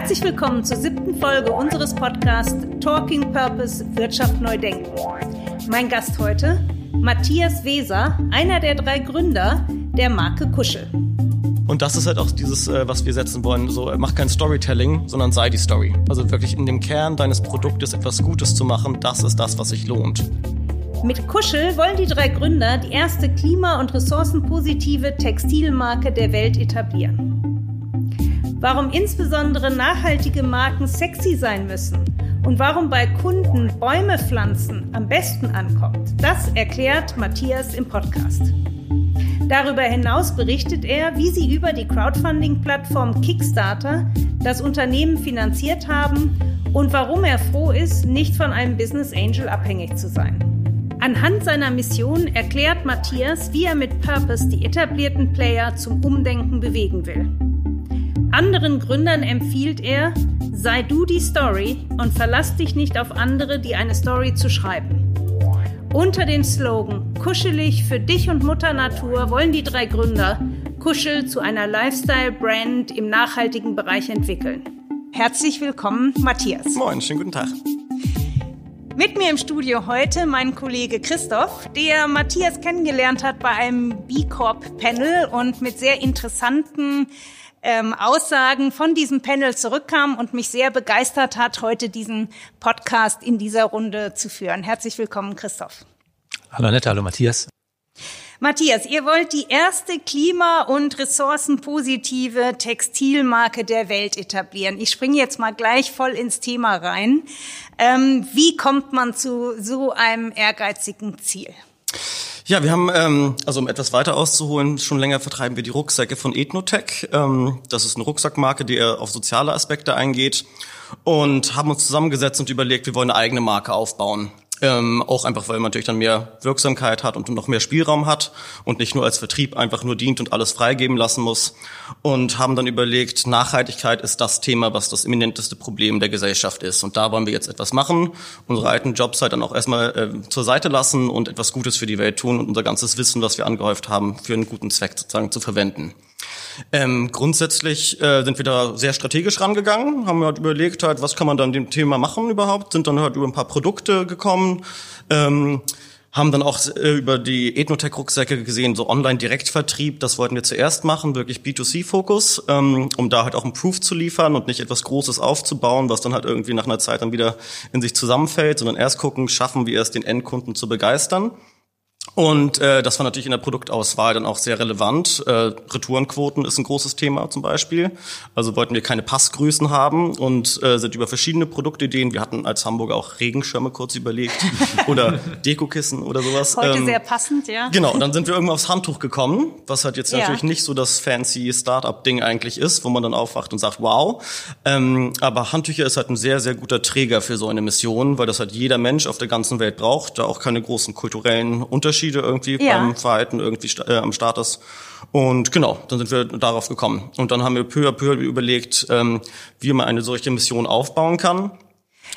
Herzlich willkommen zur siebten Folge unseres Podcasts Talking Purpose Wirtschaft neu denken. Mein Gast heute, Matthias Weser, einer der drei Gründer der Marke Kuschel. Und das ist halt auch dieses, äh, was wir setzen wollen. So, mach kein Storytelling, sondern sei die Story. Also wirklich in dem Kern deines Produktes etwas Gutes zu machen, das ist das, was sich lohnt. Mit Kuschel wollen die drei Gründer die erste klima- und ressourcenpositive Textilmarke der Welt etablieren. Warum insbesondere nachhaltige Marken sexy sein müssen und warum bei Kunden Bäume pflanzen am besten ankommt, das erklärt Matthias im Podcast. Darüber hinaus berichtet er, wie sie über die Crowdfunding-Plattform Kickstarter das Unternehmen finanziert haben und warum er froh ist, nicht von einem Business Angel abhängig zu sein. Anhand seiner Mission erklärt Matthias, wie er mit Purpose die etablierten Player zum Umdenken bewegen will. Anderen Gründern empfiehlt er, sei du die Story und verlass dich nicht auf andere, die eine Story zu schreiben. Unter dem Slogan Kuschelig für dich und Mutter Natur wollen die drei Gründer Kuschel zu einer Lifestyle-Brand im nachhaltigen Bereich entwickeln. Herzlich willkommen, Matthias. Moin, schönen guten Tag. Mit mir im Studio heute mein Kollege Christoph, der Matthias kennengelernt hat bei einem B Corp Panel und mit sehr interessanten ähm, Aussagen von diesem Panel zurückkam und mich sehr begeistert hat, heute diesen Podcast in dieser Runde zu führen. Herzlich willkommen, Christoph. Hallo Annette, hallo Matthias. Matthias, ihr wollt die erste klima- und ressourcenpositive Textilmarke der Welt etablieren. Ich springe jetzt mal gleich voll ins Thema rein. Ähm, wie kommt man zu so einem ehrgeizigen Ziel? Ja, wir haben, ähm, also um etwas weiter auszuholen, schon länger vertreiben wir die Rucksäcke von Ethnotech. Ähm, das ist eine Rucksackmarke, die auf soziale Aspekte eingeht und haben uns zusammengesetzt und überlegt, wir wollen eine eigene Marke aufbauen. Ähm, auch einfach, weil man natürlich dann mehr Wirksamkeit hat und noch mehr Spielraum hat und nicht nur als Vertrieb einfach nur dient und alles freigeben lassen muss. Und haben dann überlegt, Nachhaltigkeit ist das Thema, was das eminenteste Problem der Gesellschaft ist. Und da wollen wir jetzt etwas machen, unsere alten Jobs halt dann auch erstmal äh, zur Seite lassen und etwas Gutes für die Welt tun und unser ganzes Wissen, was wir angehäuft haben, für einen guten Zweck sozusagen zu verwenden. Ähm, grundsätzlich äh, sind wir da sehr strategisch rangegangen, haben halt überlegt, halt, was kann man dann dem Thema machen überhaupt, sind dann halt über ein paar Produkte gekommen, ähm, haben dann auch äh, über die Ethnotech-Rucksäcke gesehen, so Online-Direktvertrieb, das wollten wir zuerst machen, wirklich B2C-Fokus, ähm, um da halt auch einen Proof zu liefern und nicht etwas Großes aufzubauen, was dann halt irgendwie nach einer Zeit dann wieder in sich zusammenfällt, sondern erst gucken, schaffen wir es, den Endkunden zu begeistern. Und äh, das war natürlich in der Produktauswahl dann auch sehr relevant. Äh, Retourenquoten ist ein großes Thema zum Beispiel. Also wollten wir keine Passgrößen haben und äh, sind über verschiedene Produktideen. Wir hatten als Hamburger auch Regenschirme kurz überlegt oder Dekokissen oder sowas. Heute ähm, sehr passend, ja. Genau, dann sind wir irgendwann aufs Handtuch gekommen, was halt jetzt ja. natürlich nicht so das fancy Startup-Ding eigentlich ist, wo man dann aufwacht und sagt, wow. Ähm, aber Handtücher ist halt ein sehr, sehr guter Träger für so eine Mission, weil das halt jeder Mensch auf der ganzen Welt braucht, da auch keine großen kulturellen Unterschiede Unterschiede irgendwie ja. beim Verhalten irgendwie äh, am Start ist. Und genau, dann sind wir darauf gekommen. Und dann haben wir peu à peu überlegt, ähm, wie man eine solche Mission aufbauen kann.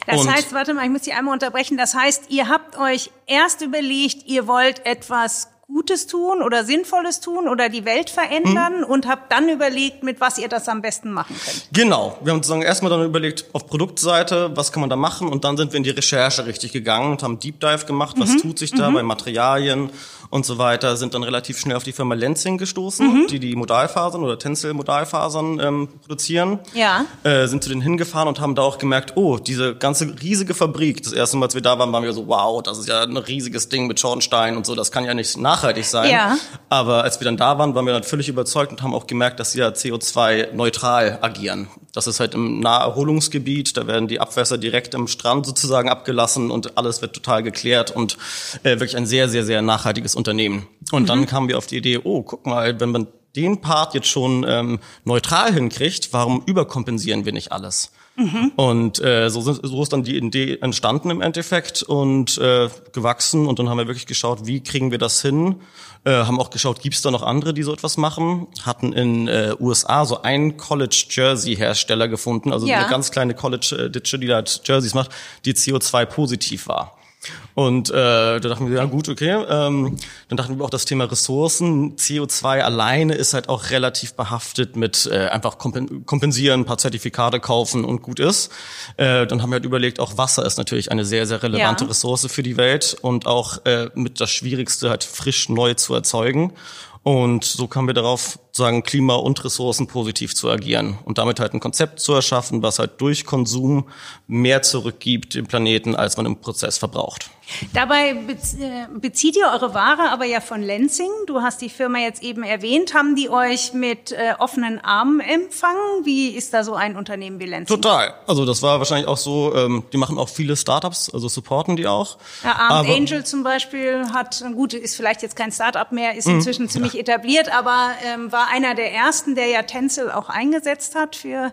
Das und heißt, warte mal, ich muss Sie einmal unterbrechen. Das heißt, ihr habt euch erst überlegt, ihr wollt etwas Gutes tun oder Sinnvolles tun oder die Welt verändern mhm. und habt dann überlegt, mit was ihr das am besten machen könnt. Genau. Wir haben sozusagen erstmal dann überlegt, auf Produktseite, was kann man da machen und dann sind wir in die Recherche richtig gegangen und haben Deep Dive gemacht, was mhm. tut sich da mhm. bei Materialien und so weiter, sind dann relativ schnell auf die Firma Lenzing gestoßen, mhm. die die Modalfasern oder Tencel Modalfasern ähm, produzieren. Ja. Äh, sind zu denen hingefahren und haben da auch gemerkt, oh, diese ganze riesige Fabrik, das erste Mal, als wir da waren, waren wir so, wow, das ist ja ein riesiges Ding mit Schornstein und so, das kann ja nicht nach nachhaltig sein. Ja. Aber als wir dann da waren, waren wir dann völlig überzeugt und haben auch gemerkt, dass sie ja CO2-neutral agieren. Das ist halt im Naherholungsgebiet, da werden die Abwässer direkt im Strand sozusagen abgelassen und alles wird total geklärt und äh, wirklich ein sehr, sehr, sehr nachhaltiges Unternehmen. Und mhm. dann kamen wir auf die Idee, oh, guck mal, wenn man den Part jetzt schon ähm, neutral hinkriegt, warum überkompensieren wir nicht alles? Mhm. Und äh, so, sind, so ist dann die Idee entstanden im Endeffekt und äh, gewachsen. Und dann haben wir wirklich geschaut, wie kriegen wir das hin? Äh, haben auch geschaut, gibt es da noch andere, die so etwas machen? Hatten in äh, USA so einen College Jersey Hersteller gefunden, also ja. eine ganz kleine College Ditsche, die da halt Jerseys macht, die CO2 positiv war. Und äh, da dachten wir, ja gut, okay. Ähm, dann dachten wir auch das Thema Ressourcen. CO2 alleine ist halt auch relativ behaftet mit äh, einfach kompensieren, ein paar Zertifikate kaufen und gut ist. Äh, dann haben wir halt überlegt, auch Wasser ist natürlich eine sehr, sehr relevante ja. Ressource für die Welt und auch äh, mit das Schwierigste halt frisch neu zu erzeugen. Und so kamen wir darauf, sagen Klima- und Ressourcen positiv zu agieren und damit halt ein Konzept zu erschaffen, was halt durch Konsum mehr zurückgibt dem Planeten, als man im Prozess verbraucht. Dabei äh, bezieht ihr eure Ware aber ja von Lenzing. Du hast die Firma jetzt eben erwähnt. Haben die euch mit äh, offenen Armen empfangen? Wie ist da so ein Unternehmen wie Lenzing? Total. Also das war wahrscheinlich auch so, ähm, die machen auch viele Startups, also supporten die auch. Ja, Armed aber, Angel zum Beispiel hat, gut, ist vielleicht jetzt kein Startup mehr, ist mhm. inzwischen ziemlich ja. etabliert, aber ähm, war einer der ersten, der ja Tencel auch eingesetzt hat für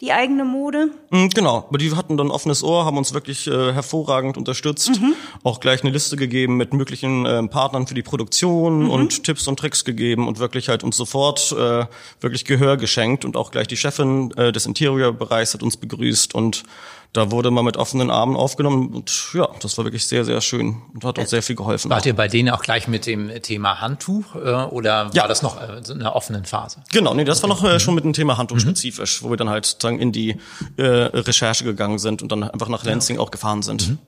die eigene Mode? Mm, genau, aber die hatten dann offenes Ohr, haben uns wirklich äh, hervorragend unterstützt, mhm. auch gleich eine Liste gegeben mit möglichen äh, Partnern für die Produktion mhm. und Tipps und Tricks gegeben und wirklich halt uns sofort äh, wirklich Gehör geschenkt und auch gleich die Chefin äh, des Interiorbereichs hat uns begrüßt und da wurde man mit offenen Armen aufgenommen und ja, das war wirklich sehr, sehr schön und hat uns sehr viel geholfen. Wart ihr bei denen auch gleich mit dem Thema Handtuch äh, oder war ja. das noch äh, in einer offenen Phase? Genau, nee, das war noch äh, schon mit dem Thema Handtuch mhm. spezifisch, wo wir dann halt sozusagen in die äh, Recherche gegangen sind und dann einfach nach Lansing ja. auch gefahren sind. Mhm.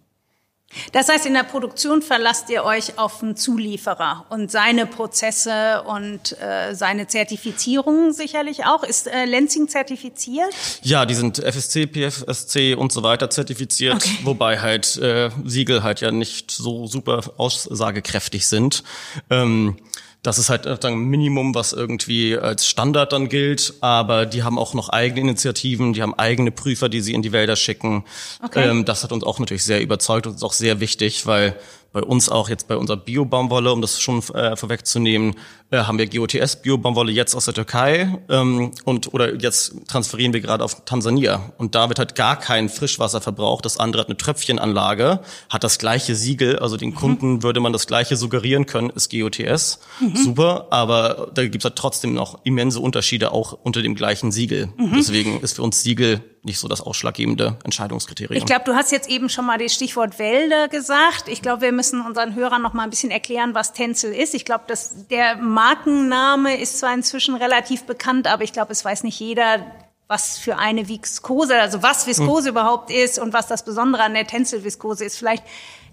Das heißt, in der Produktion verlasst ihr euch auf einen Zulieferer und seine Prozesse und äh, seine Zertifizierungen sicherlich auch. Ist äh, Lenzing zertifiziert? Ja, die sind FSC, PFSC und so weiter zertifiziert, okay. wobei halt äh, Siegel halt ja nicht so super aussagekräftig sind. Ähm, das ist halt ein Minimum, was irgendwie als Standard dann gilt, aber die haben auch noch eigene Initiativen, die haben eigene Prüfer, die sie in die Wälder schicken. Okay. Ähm, das hat uns auch natürlich sehr überzeugt und ist auch sehr wichtig, weil bei uns auch jetzt bei unserer Bio-Baumwolle, um das schon äh, vorwegzunehmen, haben wir GOTS Bio-Baumwolle jetzt aus der Türkei ähm, und oder jetzt transferieren wir gerade auf Tansania und da wird halt gar kein Frischwasser verbraucht. Das andere hat eine Tröpfchenanlage, hat das gleiche Siegel, also den mhm. Kunden würde man das gleiche suggerieren können, ist GOTS, mhm. super, aber da gibt's halt trotzdem noch immense Unterschiede auch unter dem gleichen Siegel. Mhm. Deswegen ist für uns Siegel nicht so das ausschlaggebende Entscheidungskriterium. Ich glaube, du hast jetzt eben schon mal das Stichwort Wälder gesagt. Ich glaube, wir müssen unseren Hörern noch mal ein bisschen erklären, was Tänzel ist. Ich glaube, dass der Markenname ist zwar inzwischen relativ bekannt, aber ich glaube, es weiß nicht jeder, was für eine Viskose, also was Viskose hm. überhaupt ist und was das Besondere an der Tänzelviskose ist. Vielleicht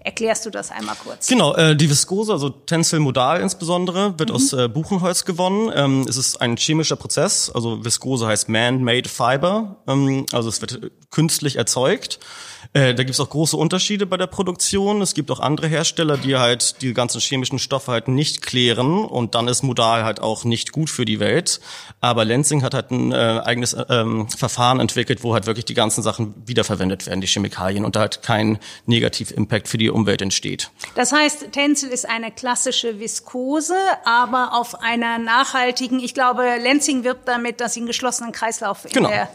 Erklärst du das einmal kurz? Genau, äh, die Viskose, also Tencel Modal insbesondere, wird mhm. aus äh, Buchenholz gewonnen. Ähm, es ist ein chemischer Prozess, also Viskose heißt Man-Made Fiber, ähm, also es wird künstlich erzeugt. Äh, da gibt es auch große Unterschiede bei der Produktion. Es gibt auch andere Hersteller, die halt die ganzen chemischen Stoffe halt nicht klären und dann ist Modal halt auch nicht gut für die Welt. Aber Lenzing hat halt ein äh, eigenes ähm, Verfahren entwickelt, wo halt wirklich die ganzen Sachen wiederverwendet werden, die Chemikalien und da halt kein Negativ-Impact für die Umwelt entsteht. Das heißt, Tencel ist eine klassische Viskose, aber auf einer nachhaltigen, ich glaube, Lenzing wirbt damit, dass sie einen geschlossenen Kreislauf in genau. der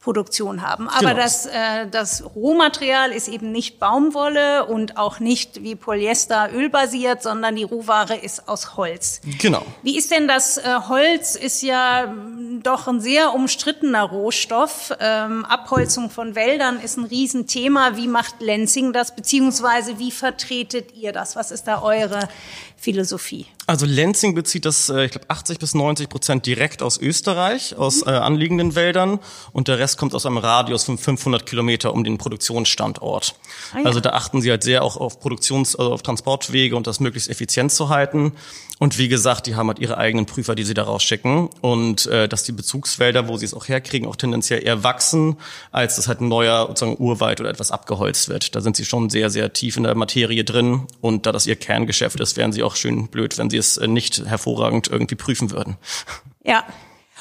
Produktion haben. Aber genau. das, äh, das Rohmaterial ist eben nicht Baumwolle und auch nicht wie Polyester ölbasiert, sondern die Rohware ist aus Holz. Genau. Wie ist denn das? Äh, Holz ist ja hm, doch ein sehr umstrittener Rohstoff. Ähm, Abholzung von Wäldern ist ein Riesenthema. Wie macht Lenzing das? Beziehungsweise wie vertretet ihr das? Was ist da eure Philosophie? Also Lenzing bezieht das, äh, ich glaube, 80 bis 90 Prozent direkt aus Österreich, aus äh, anliegenden Wäldern und der Rest kommt aus einem Radius von 500 Kilometer um den Produktionsstandort. Ah, ja. Also da achten sie halt sehr auch auf Produktions-, also auf Transportwege und das möglichst effizient zu halten. Und wie gesagt, die haben halt ihre eigenen Prüfer, die sie da rausschicken. Und äh, dass die Bezugswälder, wo sie es auch herkriegen, auch tendenziell eher wachsen, als dass halt ein neuer sozusagen Urwald oder etwas abgeholzt wird. Da sind sie schon sehr, sehr tief in der Materie drin. Und da das ihr Kerngeschäft ist, wären sie auch schön blöd, wenn sie es äh, nicht hervorragend irgendwie prüfen würden. Ja.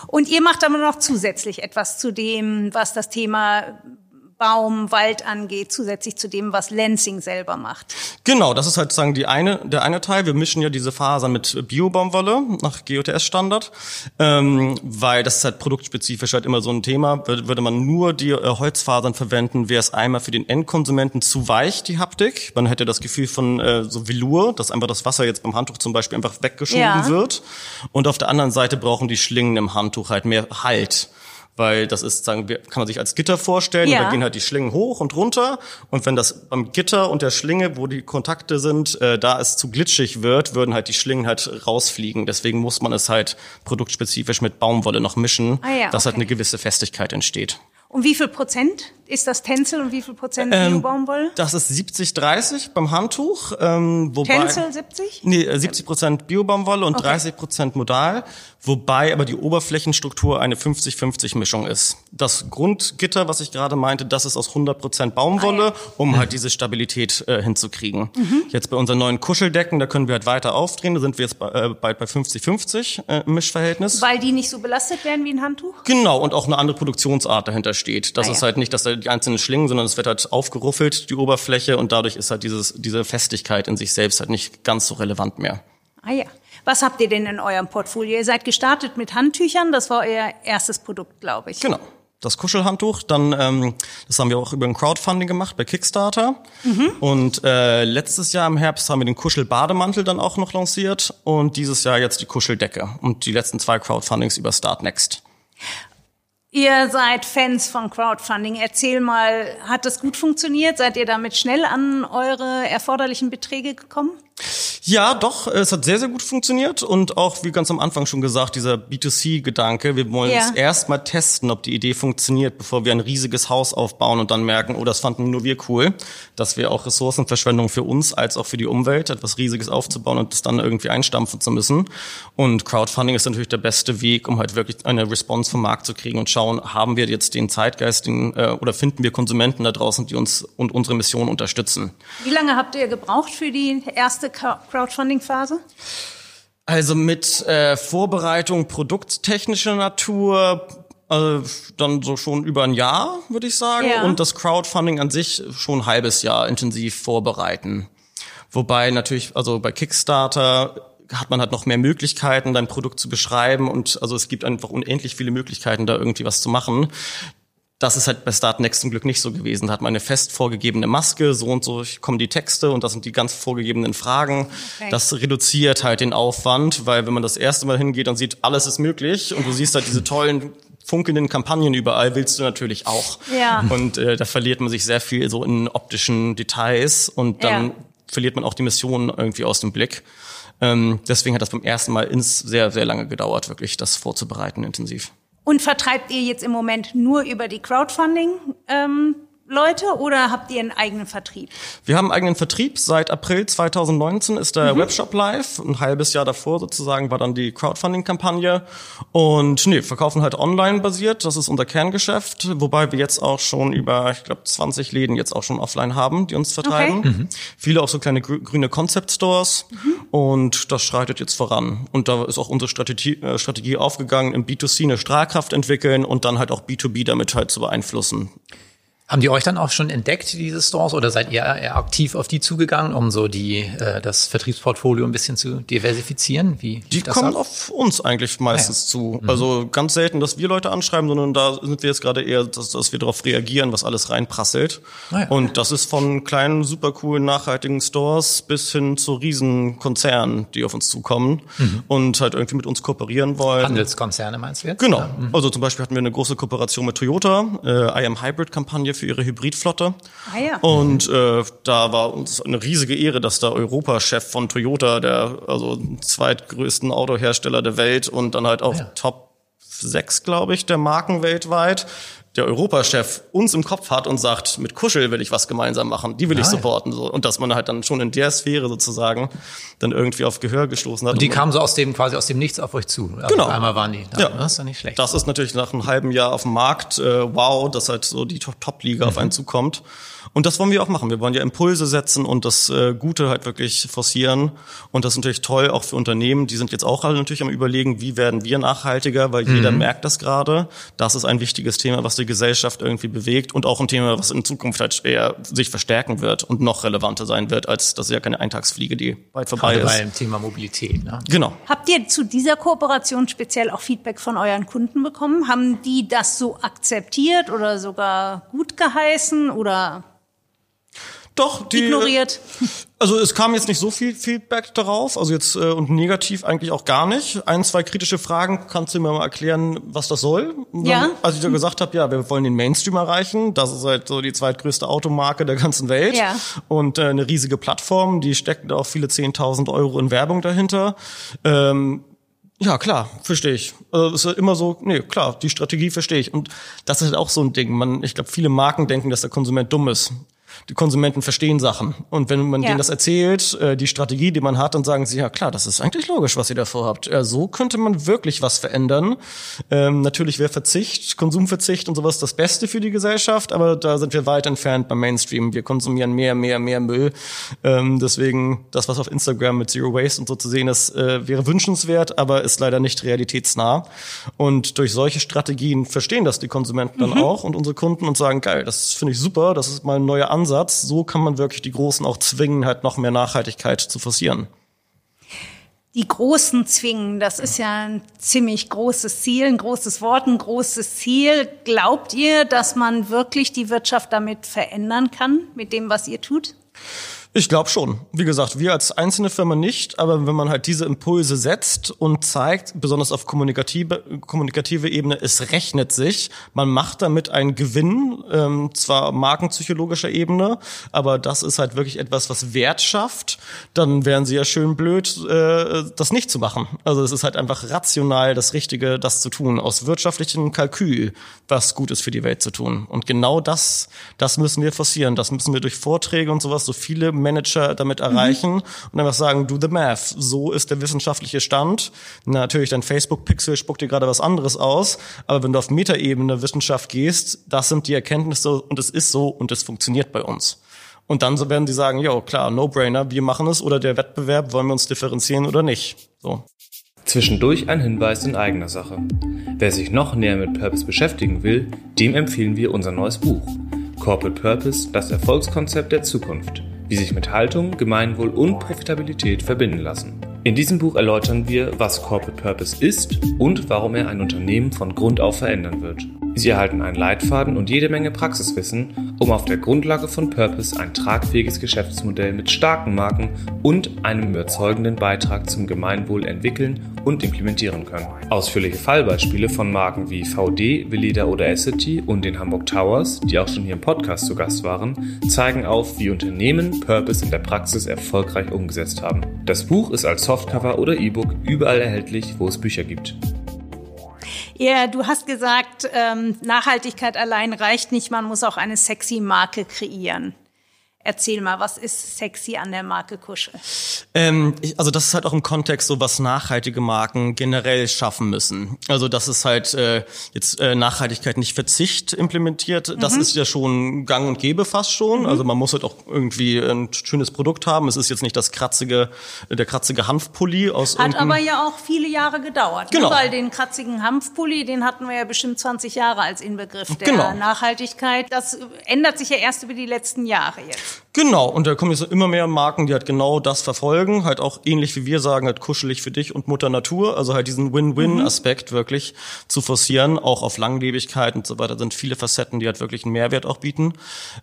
Und ihr macht aber noch zusätzlich etwas zu dem, was das Thema Baum, Wald angeht, zusätzlich zu dem, was Lansing selber macht. Genau, das ist halt sagen die eine, der eine Teil. Wir mischen ja diese Fasern mit Bio-Baumwolle nach GOTS-Standard, ähm, weil das ist halt produktspezifisch halt immer so ein Thema. Würde man nur die äh, Holzfasern verwenden, wäre es einmal für den Endkonsumenten zu weich, die Haptik. Man hätte das Gefühl von äh, so Velour, dass einfach das Wasser jetzt beim Handtuch zum Beispiel einfach weggeschoben ja. wird. Und auf der anderen Seite brauchen die Schlingen im Handtuch halt mehr Halt weil das ist, sagen wir, kann man sich als Gitter vorstellen. Ja. Und da gehen halt die Schlingen hoch und runter. Und wenn das beim Gitter und der Schlinge, wo die Kontakte sind, äh, da es zu glitschig wird, würden halt die Schlingen halt rausfliegen. Deswegen muss man es halt produktspezifisch mit Baumwolle noch mischen, Ah ja, dass halt okay. eine gewisse Festigkeit entsteht. Und wie viel Prozent ist das Tencel und wie viel Prozent Ähm, Bio-Baumwolle? Das ist 70-30 beim Handtuch. Ähm, wobei, Tencel 70? Nee, äh, 70 Prozent Biobaumwolle und Okay. 30 Prozent Modal, wobei aber die Oberflächenstruktur eine 50-50 Mischung ist. Das Grundgitter, was ich gerade meinte, das ist aus 100 Prozent Baumwolle, Ah, ja. um halt diese Stabilität äh, hinzukriegen. Mhm. Jetzt bei unseren neuen Kuscheldecken, da können wir halt weiter aufdrehen, da sind wir jetzt bei, äh, bald bei 50-50 äh, im Mischverhältnis. Weil die nicht so belastet werden wie ein Handtuch? Genau, und auch eine andere Produktionsart dahinter steht. Das Ah, ist ja. halt nicht, dass da die einzelnen Schlingen, sondern es wird halt aufgeruffelt, die Oberfläche, und dadurch ist halt dieses, diese Festigkeit in sich selbst halt nicht ganz so relevant mehr. Ah ja. Was habt ihr denn in eurem Portfolio? Ihr seid gestartet mit Handtüchern, das war euer erstes Produkt, glaube ich. Genau. Das Kuschelhandtuch, dann ähm, das haben wir auch über ein Crowdfunding gemacht bei Kickstarter. Und äh, letztes Jahr im Herbst haben wir den Kuschelbademantel dann auch noch lanciert und dieses Jahr jetzt die Kuscheldecke und die letzten zwei Crowdfundings über Start Next. Ihr seid Fans von Crowdfunding. Erzähl mal, hat das gut funktioniert? Seid ihr damit schnell an eure erforderlichen Beträge gekommen? Ja, doch, es hat sehr, sehr gut funktioniert und auch, wie ganz am Anfang schon gesagt, dieser B2C-Gedanke, wir wollen Ja. es erst mal testen, ob die Idee funktioniert, bevor wir ein riesiges Haus aufbauen und dann merken, oh, das fanden nur wir cool, dass wir auch Ressourcenverschwendung für uns als auch für die Umwelt, etwas Riesiges aufzubauen und das dann irgendwie einstampfen zu müssen. Und Crowdfunding ist natürlich der beste Weg, um halt wirklich eine Response vom Markt zu kriegen und schauen, haben wir jetzt den Zeitgeist den, äh, oder finden wir Konsumenten da draußen, die uns und unsere Mission unterstützen. Wie lange habt ihr gebraucht für die erste Crowdfunding-Phase? Also mit äh, Vorbereitung produkttechnischer Natur äh, dann so schon über ein Jahr, würde ich sagen. Ja. Und das Crowdfunding an sich schon ein halbes Jahr intensiv vorbereiten. Wobei natürlich, also bei Kickstarter hat man halt noch mehr Möglichkeiten, dein Produkt zu beschreiben und also es gibt einfach unendlich viele Möglichkeiten, da irgendwie was zu machen. Das ist halt bei Start Next zum Glück nicht so gewesen. Da hat man eine fest vorgegebene Maske, so und so kommen die Texte und das sind die ganz vorgegebenen Fragen. Okay. Das reduziert halt den Aufwand, weil wenn man das erste Mal hingeht und sieht, alles ist möglich und du siehst halt diese tollen funkelnden Kampagnen überall, willst du natürlich auch. Ja. Und äh, da verliert man sich sehr viel so in optischen Details und dann Ja. verliert man auch die Mission irgendwie aus dem Blick. Ähm, deswegen hat das beim ersten Mal ins sehr, sehr lange gedauert, wirklich das vorzubereiten intensiv. Und vertreibt ihr jetzt im Moment nur über die Crowdfunding? Ähm, Leute oder habt ihr einen eigenen Vertrieb? Wir haben einen eigenen Vertrieb. Seit April 2019 ist der Webshop live. Ein halbes Jahr davor sozusagen war dann die Crowdfunding-Kampagne. Und nee, verkaufen halt online basiert. Das ist unser Kerngeschäft. Wobei wir jetzt auch schon über, ich glaube, 20 Läden jetzt auch schon offline haben, die uns vertreiben. Okay. Viele auch so kleine grü- grüne Concept-Stores. Und das schreitet jetzt voran. Und da ist auch unsere Strategie, äh, Strategie aufgegangen, im B2C eine Strahlkraft entwickeln und dann halt auch B2B damit halt zu beeinflussen. Haben die euch dann auch schon entdeckt, diese Stores, oder seid ihr eher aktiv auf die zugegangen, um so die, äh, das Vertriebsportfolio ein bisschen zu diversifizieren? Wie Die kommen ab? auf uns eigentlich meistens zu. Also ganz selten, dass wir Leute anschreiben, sondern da sind wir jetzt gerade eher, dass, dass wir darauf reagieren, was alles reinprasselt. Ah ja. Und das ist von kleinen, super coolen, nachhaltigen Stores bis hin zu riesen Konzernen, die auf uns zukommen und halt irgendwie mit uns kooperieren wollen. Handelskonzerne meinst du jetzt? Genau. Also zum Beispiel hatten wir eine große Kooperation mit Toyota, äh, I Am Hybrid Kampagne für ihre Hybridflotte. Ah ja. Und äh, da war uns eine riesige Ehre, dass der Europachef von Toyota, der also zweitgrößten Autohersteller der Welt und dann halt auch ja. Top 6, glaube ich, der Marken weltweit, der Europachef uns im Kopf hat und sagt, mit Kuschel will ich was gemeinsam machen, die will ich Ah, ja. supporten. So. Und dass man halt dann schon in der Sphäre sozusagen dann irgendwie auf Gehör gestoßen hat. Und die Und- kamen so aus dem, quasi aus dem Nichts auf euch zu. Also Genau. Einmal waren die da. Ja. Das ist doch nicht schlecht. Das ist natürlich nach einem halben Jahr auf dem Markt, äh, wow, dass halt so die Top- Top-Liga auf einen zukommt. Und das wollen wir auch machen. Wir wollen ja Impulse setzen und das äh, Gute halt wirklich forcieren. Und das ist natürlich toll auch für Unternehmen. Die sind jetzt auch alle natürlich am überlegen, wie werden wir nachhaltiger, weil jeder merkt das gerade. Das ist ein wichtiges Thema, was die Gesellschaft irgendwie bewegt und auch ein Thema, was in Zukunft halt eher sich verstärken wird und noch relevanter sein wird, als das ist ja keine Eintagsfliege, die weit vorbei Gerade ist. beim Thema Mobilität. Ne? Genau. Habt ihr zu dieser Kooperation speziell auch Feedback von euren Kunden bekommen? Haben die das so akzeptiert oder sogar gut geheißen oder? Doch, die, ignoriert? Also es kam jetzt nicht so viel Feedback darauf, also jetzt äh, und negativ eigentlich auch gar nicht. Ein, zwei kritische Fragen, kannst du mir mal erklären, was das soll? Ja. Als ich da gesagt habe, ja, wir wollen den Mainstream erreichen, das ist halt so die zweitgrößte Automarke der ganzen Welt Ja. und äh, eine riesige Plattform, die steckt auch viele 10.000 Euro in Werbung dahinter. Ähm, ja, klar, verstehe ich. Also es ist immer so, nee, klar, die Strategie verstehe ich. Und das ist halt auch so ein Ding. Man, ich glaube, viele Marken denken, dass der Konsument dumm ist. Die Konsumenten verstehen Sachen. Und wenn man Ja. denen das erzählt, äh, die Strategie, die man hat, dann sagen sie, ja klar, das ist eigentlich logisch, was ihr davor habt. Ja, so könnte man wirklich was verändern. Ähm, natürlich wäre Verzicht, Konsumverzicht und sowas das Beste für die Gesellschaft, aber da sind wir weit entfernt beim Mainstream. Wir konsumieren mehr, mehr, mehr Müll. Ähm, deswegen, das, was auf Instagram mit Zero Waste und so zu sehen ist, äh, wäre wünschenswert, aber ist leider nicht realitätsnah. Und durch solche Strategien verstehen das die Konsumenten dann auch und unsere Kunden und sagen, geil, das finde ich super, das ist mal ein neuer Ansatz. So kann man wirklich die Großen auch zwingen, halt noch mehr Nachhaltigkeit zu forcieren. Die Großen zwingen, das ist ja ein ziemlich großes Ziel, ein großes Wort, ein großes Ziel. Glaubt ihr, dass man wirklich die Wirtschaft damit verändern kann, mit dem, was ihr tut? Ich glaube schon. Wie gesagt, wir als einzelne Firma nicht, aber wenn man halt diese Impulse setzt und zeigt, besonders auf kommunikative, kommunikative Ebene, es rechnet sich, man macht damit einen Gewinn, ähm, zwar markenpsychologischer Ebene, aber das ist halt wirklich etwas, was Wert schafft, dann wären sie ja schön blöd, äh, das nicht zu machen. Also es ist halt einfach rational das Richtige, das zu tun, aus wirtschaftlichem Kalkül, was gut ist für die Welt zu tun. Und genau das, das müssen wir forcieren, das müssen wir durch Vorträge und sowas so viele Manager damit erreichen und einfach sagen, do the math. So ist der wissenschaftliche Stand. Natürlich, dein Facebook-Pixel spuckt dir gerade was anderes aus, aber wenn du auf Metaebene Wissenschaft gehst, das sind die Erkenntnisse und es ist so und es funktioniert bei uns. Und dann so werden sie sagen, jo, klar, No-Brainer, wir machen es oder der Wettbewerb, wollen wir uns differenzieren oder nicht. So. Zwischendurch ein Hinweis in eigener Sache. Wer sich noch näher mit Purpose beschäftigen will, dem empfehlen wir unser neues Buch. Corporate Purpose, das Erfolgskonzept der Zukunft. Wie sich mit Haltung, Gemeinwohl und Profitabilität verbinden lassen. In diesem Buch erläutern wir, was Corporate Purpose ist und warum er ein Unternehmen von Grund auf verändern wird. Sie erhalten einen Leitfaden und jede Menge Praxiswissen, um auf der Grundlage von Purpose ein tragfähiges Geschäftsmodell mit starken Marken und einem überzeugenden Beitrag zum Gemeinwohl entwickeln und implementieren können. Ausführliche Fallbeispiele von Marken wie VD, Veleda oder Essity und den Hamburg Towers, die auch schon hier im Podcast zu Gast waren, zeigen auf, wie Unternehmen Purpose in der Praxis erfolgreich umgesetzt haben. Das Buch ist als Softcover oder E-Book überall erhältlich, wo es Bücher gibt. Ja, du hast gesagt, ähm, Nachhaltigkeit allein reicht nicht, man muss auch eine sexy Marke kreieren. Erzähl mal, was ist sexy an der Marke Kuschel? Ähm, also das ist halt auch im Kontext so, was nachhaltige Marken generell schaffen müssen. Also das ist halt äh, jetzt äh, Nachhaltigkeit nicht Verzicht implementiert. Das ist ja schon Gang und Gäbe fast schon. Also man muss halt auch irgendwie ein schönes Produkt haben. Es ist jetzt nicht das kratzige, der kratzige Hanfpulli aus Hat aber ja auch viele Jahre gedauert. Genau. Ne? Weil den kratzigen Hanfpulli, den hatten wir ja bestimmt 20 Jahre als Inbegriff der Genau. Nachhaltigkeit. Das ändert sich ja erst über die letzten Jahre jetzt. Genau, und da kommen jetzt immer mehr Marken, die halt genau das verfolgen, halt auch ähnlich wie wir sagen, halt kuschelig für dich und Mutter Natur, also halt diesen Win-Win-Aspekt wirklich zu forcieren, auch auf Langlebigkeit und so weiter, sind viele Facetten, die halt wirklich einen Mehrwert auch bieten.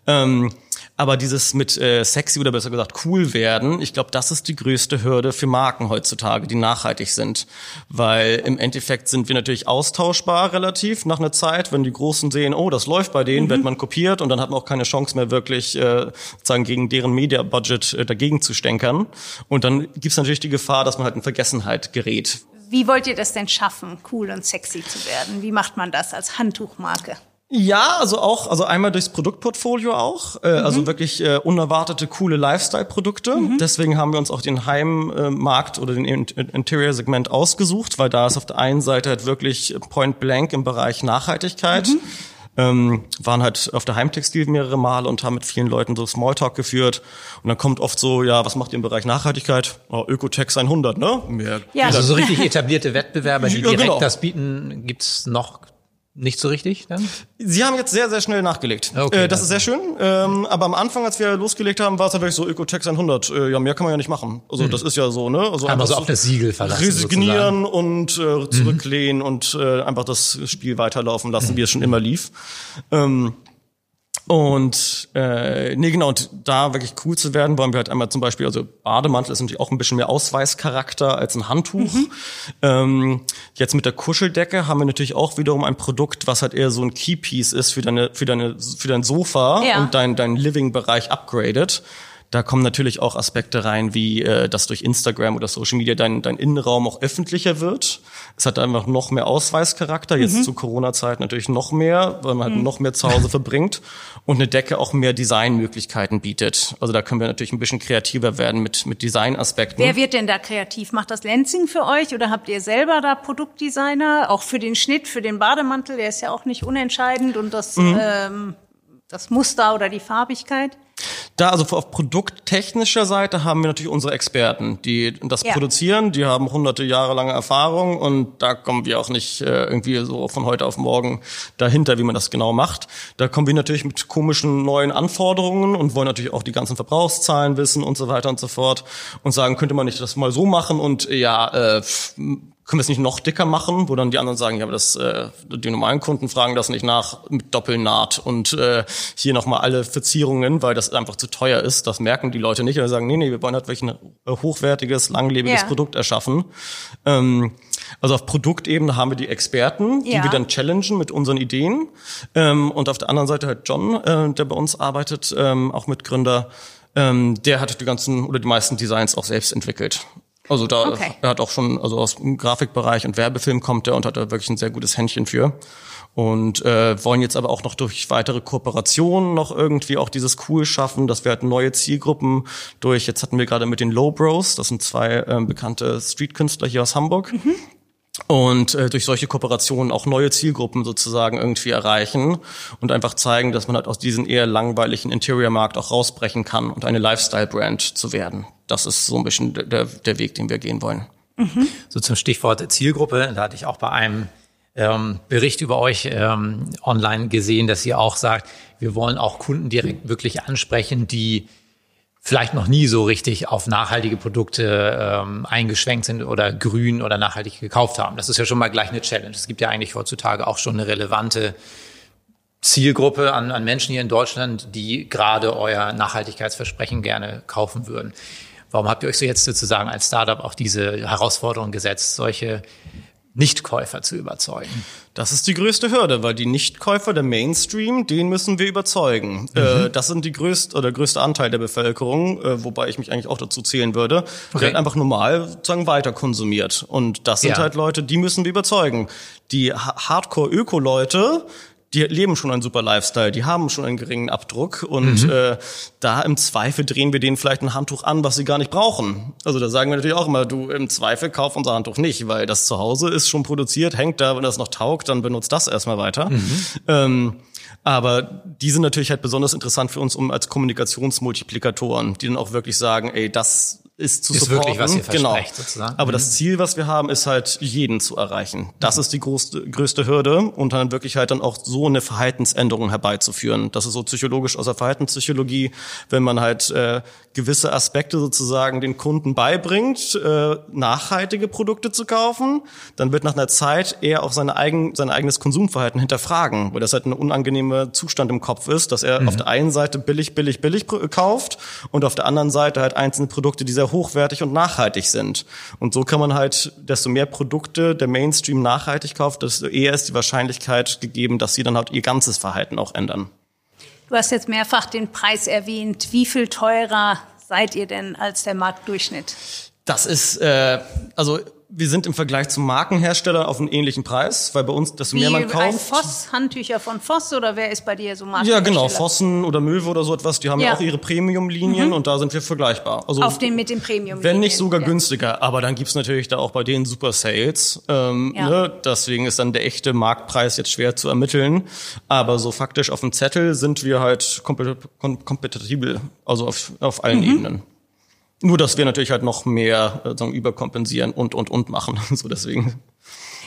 Ähm, aber dieses mit äh, sexy oder besser gesagt cool werden, ich glaube, das ist die größte Hürde für Marken heutzutage, die nachhaltig sind. Weil im Endeffekt sind wir natürlich austauschbar relativ nach einer Zeit. Wenn die Großen sehen, oh, das läuft bei denen, wird man kopiert und dann hat man auch keine Chance mehr wirklich äh, sozusagen gegen deren Media-Budget äh, dagegen zu stänkern. Und dann gibt's natürlich die Gefahr, dass man halt in Vergessenheit gerät. Wie wollt ihr das denn schaffen, cool und sexy zu werden? Wie macht man das als Handtuchmarke? Ja, also auch, also einmal durchs Produktportfolio auch, äh, also wirklich äh, unerwartete, coole Lifestyle-Produkte. Deswegen haben wir uns auch den Heimmarkt oder den In- Interior-Segment ausgesucht, weil da ist auf der einen Seite halt wirklich Point Blank im Bereich Nachhaltigkeit. Ähm, waren halt auf der Heimtextil mehrere Male und haben mit vielen Leuten so Smalltalk geführt. Und dann kommt oft so, ja, was macht ihr im Bereich Nachhaltigkeit? Oh, Ökotex 100, ne? Mehr Ja. Also so richtig etablierte Wettbewerber, die Ja, direkt genau. das bieten, gibt's noch nicht so richtig dann? Sie haben jetzt sehr, sehr schnell nachgelegt. Okay, äh, das also. ist sehr schön. Ähm, aber am Anfang, als wir losgelegt haben, war es natürlich so Ökotex 100. Äh, ja, mehr kann man ja nicht machen. Also das ist ja so, ne? Also wir so auf das Siegel verlassen. Resignieren und äh, zurücklehnen und äh, einfach das Spiel weiterlaufen lassen, wie es schon immer lief. Ähm, Und äh, nee, genau, und da wirklich cool zu werden, wollen wir halt einmal zum Beispiel, also Bademantel ist natürlich auch ein bisschen mehr Ausweischarakter als ein Handtuch. Mhm. Ähm, jetzt mit der Kuscheldecke haben wir natürlich auch wiederum ein Produkt, was halt eher so ein Keypiece ist für deine, für deine, für dein Sofa ja. und dein, dein Living-Bereich upgradet. Da kommen natürlich auch Aspekte rein, wie äh, dass durch Instagram oder Social Media dein, dein Innenraum auch öffentlicher wird. Es hat einfach noch mehr Ausweischarakter, jetzt mhm. zu Corona-Zeit natürlich noch mehr, weil man halt mhm. noch mehr zu Hause verbringt und eine Decke auch mehr Designmöglichkeiten bietet. Also da können wir natürlich ein bisschen kreativer werden mit, mit Designaspekten. Wer wird denn da kreativ? Macht das Lenzing für euch oder habt ihr selber da Produktdesigner? Auch für den Schnitt, für den Bademantel, der ist ja auch nicht unentscheidend und das, mhm. ähm, das Muster oder die Farbigkeit? Da also auf produkttechnischer Seite haben wir natürlich unsere Experten, die das ja. produzieren, die haben hunderte Jahre lange Erfahrung und da kommen wir auch nicht äh, irgendwie so von heute auf morgen dahinter, wie man das genau macht. Da kommen wir natürlich mit komischen neuen Anforderungen und wollen natürlich auch die ganzen Verbrauchszahlen wissen und so weiter und so fort und sagen, könnte man nicht das mal so machen und ja, äh, können wir es nicht noch dicker machen, wo dann die anderen sagen, ja, aber das, äh, die normalen Kunden fragen das nicht nach mit Doppelnaht und äh, hier nochmal alle Verzierungen, weil das einfach zu teuer ist. Das merken die Leute nicht. Oder sagen, nee, nee, wir wollen halt wirklich ein hochwertiges, langlebiges ja. Produkt erschaffen. Ähm, also auf Produktebene haben wir die Experten, die ja. wir dann challengen mit unseren Ideen. Ähm, und auf der anderen Seite halt John, äh, der bei uns arbeitet, ähm, auch Mitgründer, ähm, der hat die ganzen oder die meisten Designs auch selbst entwickelt. Also da okay. er hat auch schon, also aus dem Grafikbereich und Werbefilm kommt er und hat da wirklich ein sehr gutes Händchen für. Und äh, wollen jetzt aber auch noch durch weitere Kooperationen noch irgendwie auch dieses Cool schaffen, dass wir halt neue Zielgruppen durch, jetzt hatten wir gerade mit den Low Bros, das sind zwei äh, bekannte Streetkünstler hier aus Hamburg, mhm und äh, durch solche Kooperationen auch neue Zielgruppen sozusagen irgendwie erreichen und einfach zeigen, dass man halt aus diesem eher langweiligen Interior-Markt auch rausbrechen kann und eine Lifestyle-Brand zu werden. Das ist so ein bisschen der, der Weg, den wir gehen wollen. Mhm. So zum Stichwort Zielgruppe, da hatte ich auch bei einem ähm, Bericht über euch ähm, online gesehen, dass ihr auch sagt, wir wollen auch Kunden direkt wirklich ansprechen, die vielleicht noch nie so richtig auf nachhaltige Produkte ähm, eingeschwenkt sind oder grün oder nachhaltig gekauft haben. Das ist ja schon mal gleich eine Challenge. Es gibt ja eigentlich heutzutage auch schon eine relevante Zielgruppe an, an Menschen hier in Deutschland, die gerade euer Nachhaltigkeitsversprechen gerne kaufen würden. Warum habt ihr euch so jetzt sozusagen als Startup auch diese Herausforderung gesetzt, solche Nichtkäufer zu überzeugen? Das ist die größte Hürde, weil die Nichtkäufer, der Mainstream, den müssen wir überzeugen. Mhm. Äh, das sind die größte oder der größte Anteil der Bevölkerung, äh, wobei ich mich eigentlich auch dazu zählen würde, okay. der halt einfach normal sozusagen weiter konsumiert. Und das sind ja. halt Leute, die müssen wir überzeugen. Die Hardcore-Öko-Leute, die leben schon einen super Lifestyle, die haben schon einen geringen Abdruck und mhm. äh, da im Zweifel drehen wir denen vielleicht ein Handtuch an, was sie gar nicht brauchen. Also da sagen wir natürlich auch immer, du im Zweifel kauf unser Handtuch nicht, weil das zu Hause ist schon produziert, hängt da, wenn das noch taugt, dann benutzt das erstmal weiter. Mhm. Ähm, aber die sind natürlich halt besonders interessant für uns, um als Kommunikationsmultiplikatoren, die dann auch wirklich sagen, ey, das ist zu ist supporten. wirklich, was ihr genau. sozusagen. Aber mhm. das Ziel, was wir haben, ist halt, jeden zu erreichen. Das mhm. ist die größte, größte Hürde und dann wirklich halt dann auch so eine Verhaltensänderung herbeizuführen. Das ist so psychologisch aus der Verhaltenspsychologie, wenn man halt äh, gewisse Aspekte sozusagen den Kunden beibringt, äh, nachhaltige Produkte zu kaufen, dann wird nach einer Zeit eher auch seine eigen, sein eigenes Konsumverhalten hinterfragen, weil das halt ein unangenehmer Zustand im Kopf ist, dass er mhm. auf der einen Seite billig, billig, billig kauft und auf der anderen Seite halt einzelne Produkte, die sehr hochwertig und nachhaltig sind. Und so kann man halt, desto mehr Produkte der Mainstream nachhaltig kauft, desto eher ist die Wahrscheinlichkeit gegeben, dass sie dann halt ihr ganzes Verhalten auch ändern. Du hast jetzt mehrfach den Preis erwähnt. Wie viel teurer seid ihr denn als der Marktdurchschnitt? Das ist, äh, also wir sind im Vergleich zum Markenhersteller auf einen ähnlichen Preis, weil bei uns, desto mehr man kauft. Ein Voss, Handtücher von Voss oder wer ist bei dir so Markenhersteller? Ja, genau, Vossen oder Möwe oder so etwas, die haben ja, ja auch ihre Premium-Linien mhm. und da sind wir vergleichbar. Also auf den mit den Premium. Wenn nicht sogar ja. günstiger, aber dann gibt's natürlich da auch bei denen super Sales. Ähm, ja. ne? Deswegen ist dann der echte Marktpreis jetzt schwer zu ermitteln. Aber so faktisch auf dem Zettel sind wir halt kompatibel, also auf, auf allen mhm. Ebenen. Nur, dass wir natürlich halt noch mehr äh, sagen, überkompensieren und, und, und machen. so deswegen.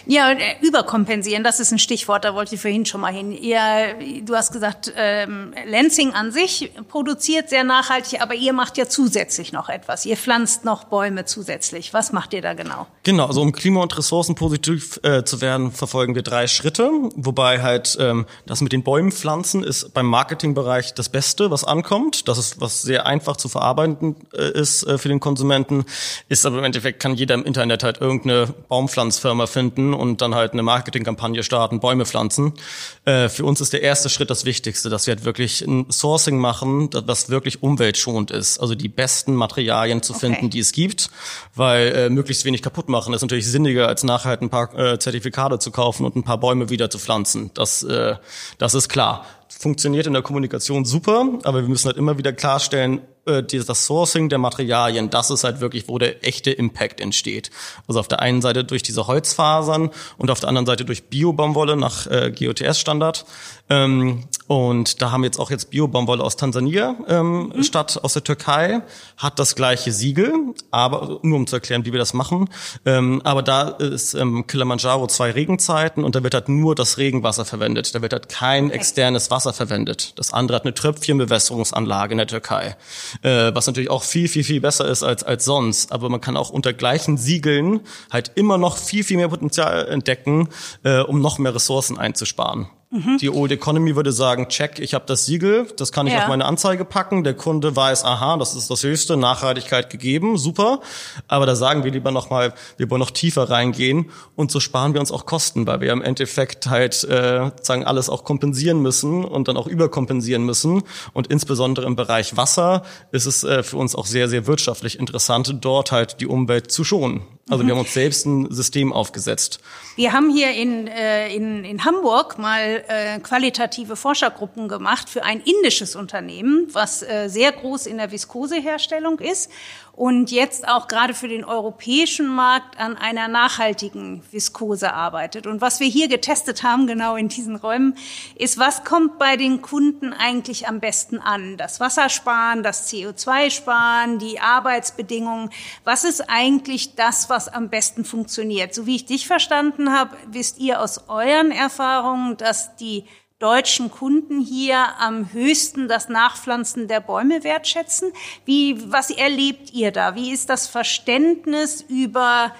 Ja, äh, überkompensieren, das ist ein Stichwort, da wollte ich vorhin schon mal hin. Ihr, du hast gesagt, ähm, Lansing an sich produziert sehr nachhaltig, aber ihr macht ja zusätzlich noch etwas. Ihr pflanzt noch Bäume zusätzlich. Was macht ihr da genau? Genau, also um klima- und ressourcenpositiv äh, zu werden, verfolgen wir drei Schritte, wobei halt ähm, das mit den Bäumen pflanzen ist beim Marketingbereich das Beste, was ankommt. Das ist was sehr einfach zu verarbeiten äh, ist äh, für den Konsumenten, ist aber im Endeffekt kann jeder im Internet halt irgendeine Baumpflanzfirma finden und dann halt eine Marketingkampagne starten, Bäume pflanzen. Äh, für uns ist der erste Schritt das Wichtigste, dass wir halt wirklich ein Sourcing machen, das wirklich umweltschonend ist. Also die besten Materialien zu finden, okay. die es gibt, weil äh, möglichst wenig kaputt machen ist natürlich sinniger, als nachher halt ein paar äh, Zertifikate zu kaufen und ein paar Bäume wieder zu pflanzen. Das, äh, das ist klar funktioniert in der Kommunikation super, aber wir müssen halt immer wieder klarstellen, äh, das Sourcing der Materialien, das ist halt wirklich, wo der echte Impact entsteht. Also auf der einen Seite durch diese Holzfasern und auf der anderen Seite durch Bio-Baumwolle nach äh, GOTS-Standard. Ähm, und da haben wir jetzt auch jetzt Bio-Baumwolle aus Tansania ähm, mhm. statt aus der Türkei, hat das gleiche Siegel, aber nur um zu erklären, wie wir das machen. Ähm, aber da ist ähm, Kilimanjaro zwei Regenzeiten und da wird halt nur das Regenwasser verwendet. Da wird halt kein externes Wasser verwendet. Das andere hat eine Tröpfchenbewässerungsanlage in der Türkei äh, was natürlich auch viel, viel, viel besser ist als, als sonst. Aber man kann auch unter gleichen Siegeln halt immer noch viel, viel mehr Potenzial entdecken, äh, um noch mehr Ressourcen einzusparen. Mhm. Die Old Economy würde sagen, check, ich habe das Siegel, das kann ich ja. auf meine Anzeige packen. Der Kunde weiß, aha, das ist das höchste, Nachhaltigkeit gegeben, super. Aber da sagen wir lieber nochmal, wir wollen noch tiefer reingehen und so sparen wir uns auch Kosten, weil wir im Endeffekt halt äh, sagen alles auch kompensieren müssen und dann auch überkompensieren müssen. Und insbesondere im Bereich Wasser ist es äh, für uns auch sehr, sehr wirtschaftlich interessant, dort halt die Umwelt zu schonen. Also mhm. wir haben uns selbst ein System aufgesetzt. Wir haben hier in, äh, in, in Hamburg mal äh, qualitative Forschergruppen gemacht für ein indisches Unternehmen, was äh, sehr groß in der Viskoseherstellung ist und jetzt auch gerade für den europäischen Markt an einer nachhaltigen Viskose arbeitet. Und was wir hier getestet haben, genau in diesen Räumen, ist, was kommt bei den Kunden eigentlich am besten an? Das Wassersparen, das CO2-Sparen, die Arbeitsbedingungen. Was ist eigentlich das, was am besten funktioniert? So wie ich dich verstanden habe, wisst ihr aus euren Erfahrungen, dass die deutschen Kunden hier am höchsten das Nachpflanzen der Bäume wertschätzen. Wie, was erlebt ihr da? Wie ist das Verständnis über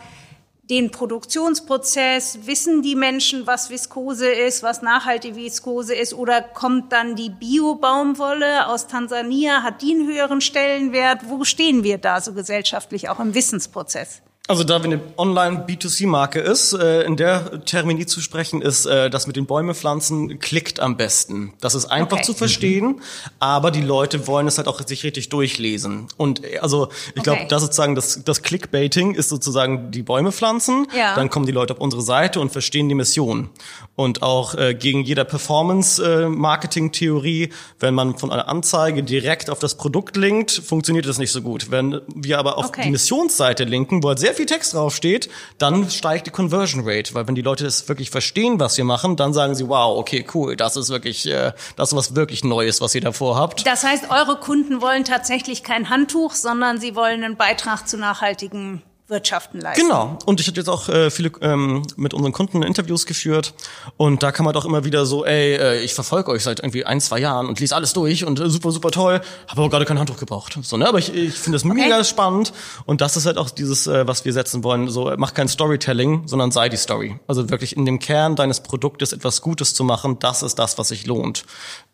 den Produktionsprozess? Wissen die Menschen, was Viskose ist, was nachhaltige Viskose ist? Oder kommt dann die Bio-Baumwolle aus Tansania? Hat die einen höheren Stellenwert? Wo stehen wir da so gesellschaftlich auch im Wissensprozess? Also da wir eine Online-B2C-Marke ist, äh, in der Termini zu sprechen ist, äh, das mit den Bäume pflanzen klickt am besten. Das ist einfach okay. zu verstehen, mhm. aber die Leute wollen es halt auch sich richtig durchlesen. Und äh, also ich glaube, okay. das sozusagen das, das Clickbaiting ist sozusagen die Bäume pflanzen. Ja. Dann kommen die Leute auf unsere Seite und verstehen die Mission. Und auch äh, gegen jeder Performance-Marketing-Theorie, äh, wenn man von einer Anzeige direkt auf das Produkt linkt, funktioniert das nicht so gut. Wenn wir aber auf okay. die Missionsseite linken, wo halt sehr viel Text draufsteht, dann steigt die Conversion Rate, weil wenn die Leute das wirklich verstehen, was wir machen, dann sagen sie, wow, okay, cool, das ist wirklich, äh, das ist was wirklich Neues, was ihr davor habt. Das heißt, eure Kunden wollen tatsächlich kein Handtuch, sondern sie wollen einen Beitrag zu nachhaltigen Wirtschaften leisten. Genau. Und ich habe jetzt auch äh, viele ähm, mit unseren Kunden Interviews geführt und da kann man doch immer wieder so, ey, äh, ich verfolge euch seit irgendwie ein, zwei Jahren und lese alles durch und äh, super, super toll, habe aber gerade kein Handtuch gebraucht. So, ne? Aber ich, ich finde das okay. mega spannend und das ist halt auch dieses, äh, was wir setzen wollen. So, mach kein Storytelling, sondern sei die Story. Also wirklich in dem Kern deines Produktes etwas Gutes zu machen, das ist das, was sich lohnt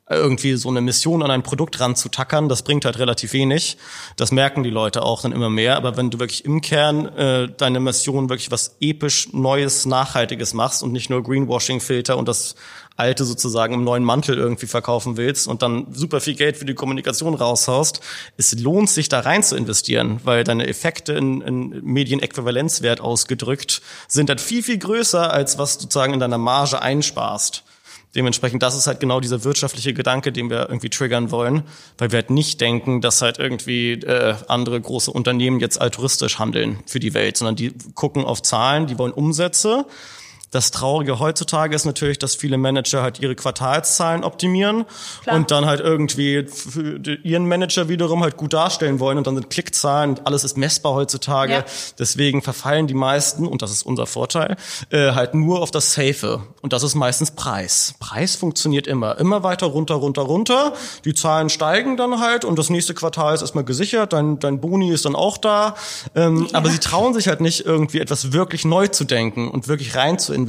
irgendwie so eine Mission an ein Produkt ranzutackern, das bringt halt relativ wenig. Das merken die Leute auch dann immer mehr. Aber wenn du wirklich im Kern äh, deine Mission wirklich was episch Neues, Nachhaltiges machst und nicht nur Greenwashing-Filter und das alte sozusagen im neuen Mantel irgendwie verkaufen willst und dann super viel Geld für die Kommunikation raushaust, es lohnt sich da rein zu investieren, weil deine Effekte in, in Medienäquivalenzwert ausgedrückt sind dann viel, viel größer, als was du sozusagen in deiner Marge einsparst. Dementsprechend, das ist halt genau dieser wirtschaftliche Gedanke, den wir irgendwie triggern wollen, weil wir halt nicht denken, dass halt irgendwie äh, andere große Unternehmen jetzt altruistisch handeln für die Welt, sondern die gucken auf Zahlen, die wollen Umsätze Das Traurige heutzutage ist natürlich, dass viele Manager halt ihre Quartalszahlen optimieren Klar. und dann halt irgendwie für ihren Manager wiederum halt gut darstellen wollen und dann sind Klickzahlen, alles ist messbar heutzutage. Ja. Deswegen verfallen die meisten, und das ist unser Vorteil, äh, halt nur auf das Safe. Und das ist meistens Preis. Preis funktioniert immer. Immer weiter runter, runter, runter. Die Zahlen steigen dann halt und das nächste Quartal ist erstmal gesichert. Dein, dein Boni ist dann auch da. Ähm, ja. Aber sie trauen sich halt nicht irgendwie etwas wirklich neu zu denken und wirklich rein zu investieren.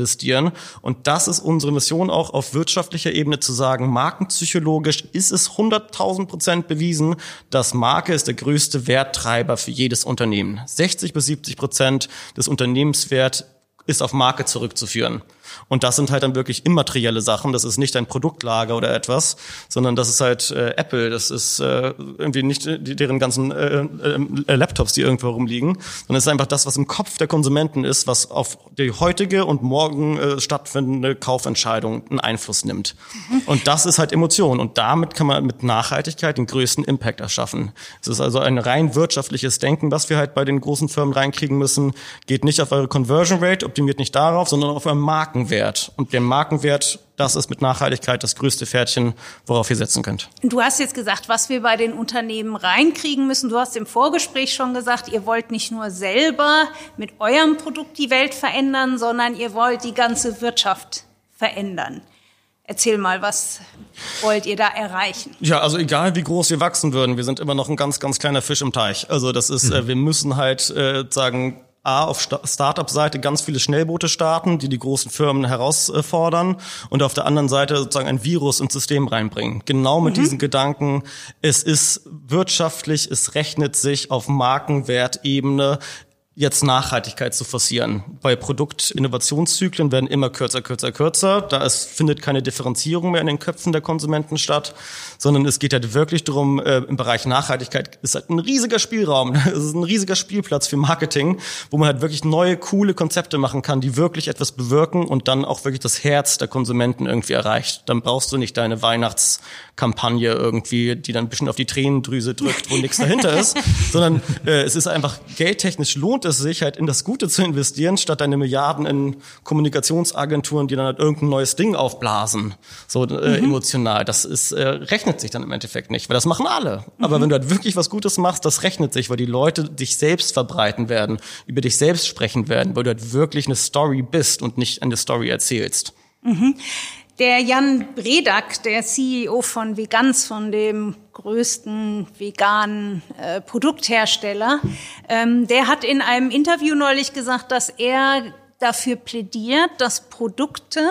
Und das ist unsere Mission auch auf wirtschaftlicher Ebene zu sagen, markenpsychologisch ist es 100.000 Prozent bewiesen, dass Marke ist der größte Werttreiber für jedes Unternehmen. 60 bis 70 Prozent des Unternehmenswert ist auf Marke zurückzuführen. Und das sind halt dann wirklich immaterielle Sachen. Das ist nicht ein Produktlager oder etwas, sondern das ist halt äh, Apple. Das ist äh, irgendwie nicht die, deren ganzen äh, äh, Laptops, die irgendwo rumliegen, sondern es ist einfach das, was im Kopf der Konsumenten ist, was auf die heutige und morgen äh, stattfindende Kaufentscheidung einen Einfluss nimmt. Mhm. Und das ist halt Emotion. Und damit kann man mit Nachhaltigkeit den größten Impact erschaffen. Es ist also ein rein wirtschaftliches Denken, was wir halt bei den großen Firmen reinkriegen müssen. Geht nicht auf eure Conversion Rate, optimiert nicht darauf, sondern auf euren Marken Markenwert. Und der Markenwert, das ist mit Nachhaltigkeit das größte Pferdchen, worauf ihr setzen könnt. Du hast jetzt gesagt, was wir bei den Unternehmen reinkriegen müssen. Du hast im Vorgespräch schon gesagt, ihr wollt nicht nur selber mit eurem Produkt die Welt verändern, sondern ihr wollt die ganze Wirtschaft verändern. Erzähl mal, was wollt ihr da erreichen? Ja, also egal wie groß wir wachsen würden, wir sind immer noch ein ganz, ganz kleiner Fisch im Teich. Also das ist, mhm. äh, wir müssen halt äh, sagen, A, auf Startup-Seite ganz viele Schnellboote starten, die die großen Firmen herausfordern und auf der anderen Seite sozusagen ein Virus ins System reinbringen. Genau mit mhm. diesen Gedanken, es ist wirtschaftlich, es rechnet sich auf Markenwertebene, jetzt Nachhaltigkeit zu forcieren. Bei Produktinnovationszyklen werden immer kürzer, kürzer, kürzer. Da es findet keine Differenzierung mehr in den Köpfen der Konsumenten statt, sondern es geht halt wirklich darum, äh, im Bereich Nachhaltigkeit ist halt ein riesiger Spielraum, es ist ein riesiger Spielplatz für Marketing, wo man halt wirklich neue, coole Konzepte machen kann, die wirklich etwas bewirken und dann auch wirklich das Herz der Konsumenten irgendwie erreicht. Dann brauchst du nicht deine Weihnachtskampagne irgendwie, die dann ein bisschen auf die Tränendrüse drückt, wo nichts dahinter ist, sondern äh, es ist einfach geldtechnisch lohnt es sich halt in das Gute zu investieren, statt deine Milliarden in Kommunikationsagenturen, die dann halt irgendein neues Ding aufblasen, so äh, mhm. emotional. Das ist äh, rechnet sich dann im Endeffekt nicht, weil das machen alle. Mhm. Aber wenn du halt wirklich was Gutes machst, das rechnet sich, weil die Leute dich selbst verbreiten werden, über dich selbst sprechen werden, weil du halt wirklich eine Story bist und nicht eine Story erzählst. Mhm. Der Jan Bredak, der CEO von Vegans, von dem größten veganen äh, Produkthersteller, ähm, der hat in einem Interview neulich gesagt, dass er dafür plädiert, dass Produkte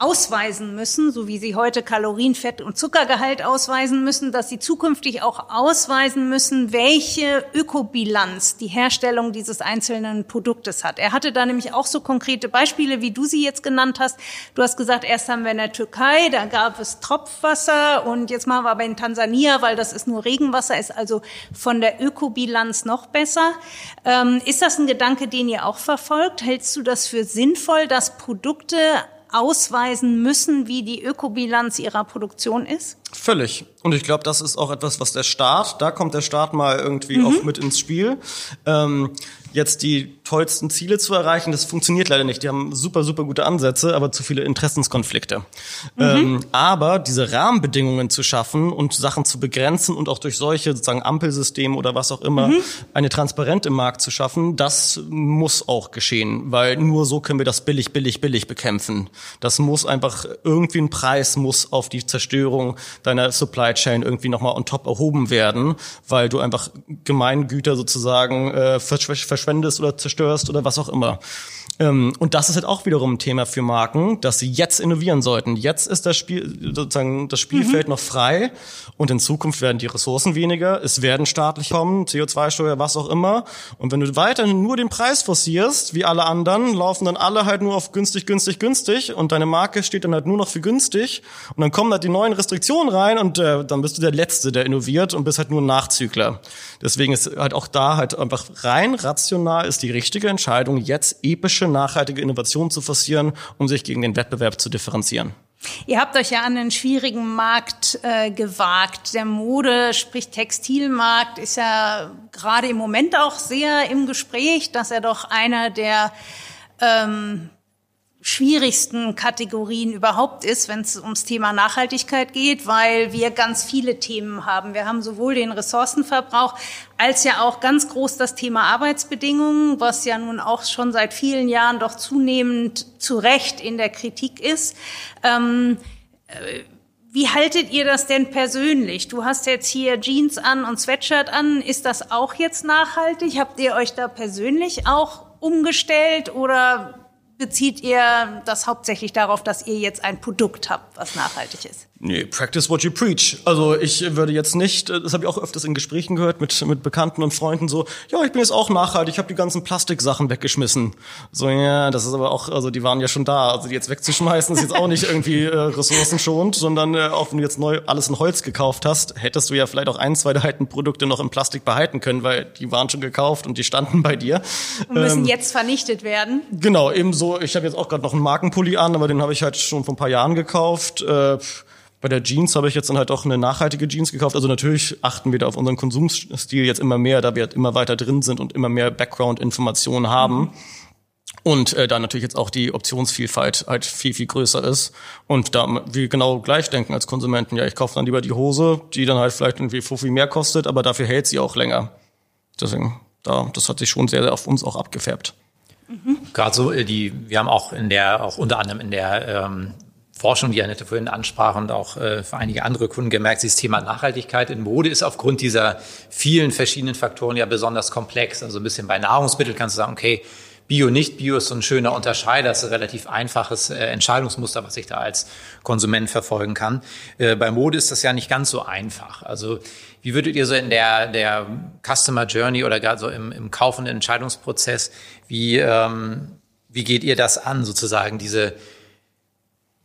ausweisen müssen, so wie sie heute Kalorien, Fett und Zuckergehalt ausweisen müssen, dass sie zukünftig auch ausweisen müssen, welche Ökobilanz die Herstellung dieses einzelnen Produktes hat. Er hatte da nämlich auch so konkrete Beispiele, wie du sie jetzt genannt hast. Du hast gesagt, erst haben wir in der Türkei, da gab es Tropfwasser und jetzt machen wir aber in Tansania, weil das ist nur Regenwasser, ist also von der Ökobilanz noch besser. Ähm, ist das ein Gedanke, den ihr auch verfolgt? Hältst du das für sinnvoll, dass Produkte ausweisen müssen, wie die Ökobilanz ihrer Produktion ist? Völlig. Und ich glaube, das ist auch etwas, was der Staat, da kommt der Staat mal irgendwie mhm. auch mit ins Spiel. Ähm, jetzt die tollsten Ziele zu erreichen, das funktioniert leider nicht. Die haben super, super gute Ansätze, aber zu viele Interessenskonflikte. Mhm. Ähm, aber diese Rahmenbedingungen zu schaffen und Sachen zu begrenzen und auch durch solche sozusagen Ampelsysteme oder was auch immer mhm. eine Transparenz im Markt zu schaffen, das muss auch geschehen, weil nur so können wir das billig, billig, billig bekämpfen. Das muss einfach irgendwie ein Preis muss auf die Zerstörung deiner Supply Chain irgendwie nochmal on top erhoben werden, weil du einfach Gemeingüter sozusagen äh, verschwendest oder zerstörst oder was auch immer. Ähm, und das ist halt auch wiederum ein Thema für Marken, dass sie jetzt innovieren sollten. Jetzt ist das Spiel, sozusagen das Spielfeld mhm. noch frei und in Zukunft werden die Ressourcen weniger, es werden staatlich kommen, CO2-Steuer, was auch immer. Und wenn du weiterhin nur den Preis forcierst, wie alle anderen, laufen dann alle halt nur auf günstig, günstig, günstig und deine Marke steht dann halt nur noch für günstig und dann kommen halt die neuen Restriktionen rein und äh, dann bist du der Letzte, der innoviert und bist halt nur ein Nachzügler. Deswegen ist halt auch da halt einfach rein rational ist die richtige Entscheidung, jetzt epische nachhaltige Innovation zu forcieren, um sich gegen den Wettbewerb zu differenzieren. Ihr habt euch ja an einen schwierigen Markt äh, gewagt. Der Mode, sprich Textilmarkt, ist ja gerade im Moment auch sehr im Gespräch, dass er doch einer der ähm, schwierigsten Kategorien überhaupt ist, wenn es ums Thema Nachhaltigkeit geht, weil wir ganz viele Themen haben. Wir haben sowohl den Ressourcenverbrauch als ja auch ganz groß das Thema Arbeitsbedingungen, was ja nun auch schon seit vielen Jahren doch zunehmend zu Recht in der Kritik ist. Ähm, äh, wie haltet ihr das denn persönlich? Du hast jetzt hier Jeans an und Sweatshirt an. Ist das auch jetzt nachhaltig? Habt ihr euch da persönlich auch umgestellt oder bezieht ihr das hauptsächlich darauf, dass ihr jetzt ein Produkt habt, was nachhaltig ist? Nee, practice what you preach. Also ich würde jetzt nicht, das habe ich auch öfters in Gesprächen gehört mit, mit Bekannten und Freunden so, ja, ich bin jetzt auch nachhaltig, ich habe die ganzen Plastiksachen weggeschmissen. So, ja, das ist aber auch, also die waren ja schon da. Also die jetzt wegzuschmeißen ist jetzt auch nicht irgendwie äh, ressourcenschonend, sondern äh, auch wenn du jetzt neu alles in Holz gekauft hast, hättest du ja vielleicht auch ein, zwei der alten Produkte noch in Plastik behalten können, weil die waren schon gekauft und die standen bei dir. Und müssen ähm, jetzt vernichtet werden. Genau, ebenso, ich habe jetzt auch gerade noch einen Markenpulli an, aber den habe ich halt schon vor ein paar Jahren gekauft. Äh, bei der Jeans habe ich jetzt dann halt auch eine nachhaltige Jeans gekauft. Also natürlich achten wir da auf unseren Konsumstil jetzt immer mehr, da wir halt immer weiter drin sind und immer mehr Background-Informationen haben. Und äh, da natürlich jetzt auch die Optionsvielfalt halt viel, viel größer ist. Und da wir genau gleich denken als Konsumenten, ja, ich kaufe dann lieber die Hose, die dann halt vielleicht irgendwie viel mehr kostet, aber dafür hält sie auch länger. Deswegen, da, das hat sich schon sehr, sehr auf uns auch abgefärbt. Mhm. Gerade so, äh, die, wir haben auch in der, auch unter anderem in der ähm, Forschung, die Annette vorhin ansprach und auch äh, für einige andere Kunden gemerkt, dieses Thema Nachhaltigkeit in Mode ist aufgrund dieser vielen verschiedenen Faktoren ja besonders komplex. Also ein bisschen bei Nahrungsmitteln kannst du sagen, okay, Bio, nicht Bio ist so ein schöner Unterscheider, ist ein relativ einfaches äh, Entscheidungsmuster, was ich da als Konsument verfolgen kann. Äh, bei Mode ist das ja nicht ganz so einfach. Also wie würdet ihr so in der, der Customer Journey oder gerade so im, im Kauf- und Entscheidungsprozess, wie, ähm, wie geht ihr das an, sozusagen diese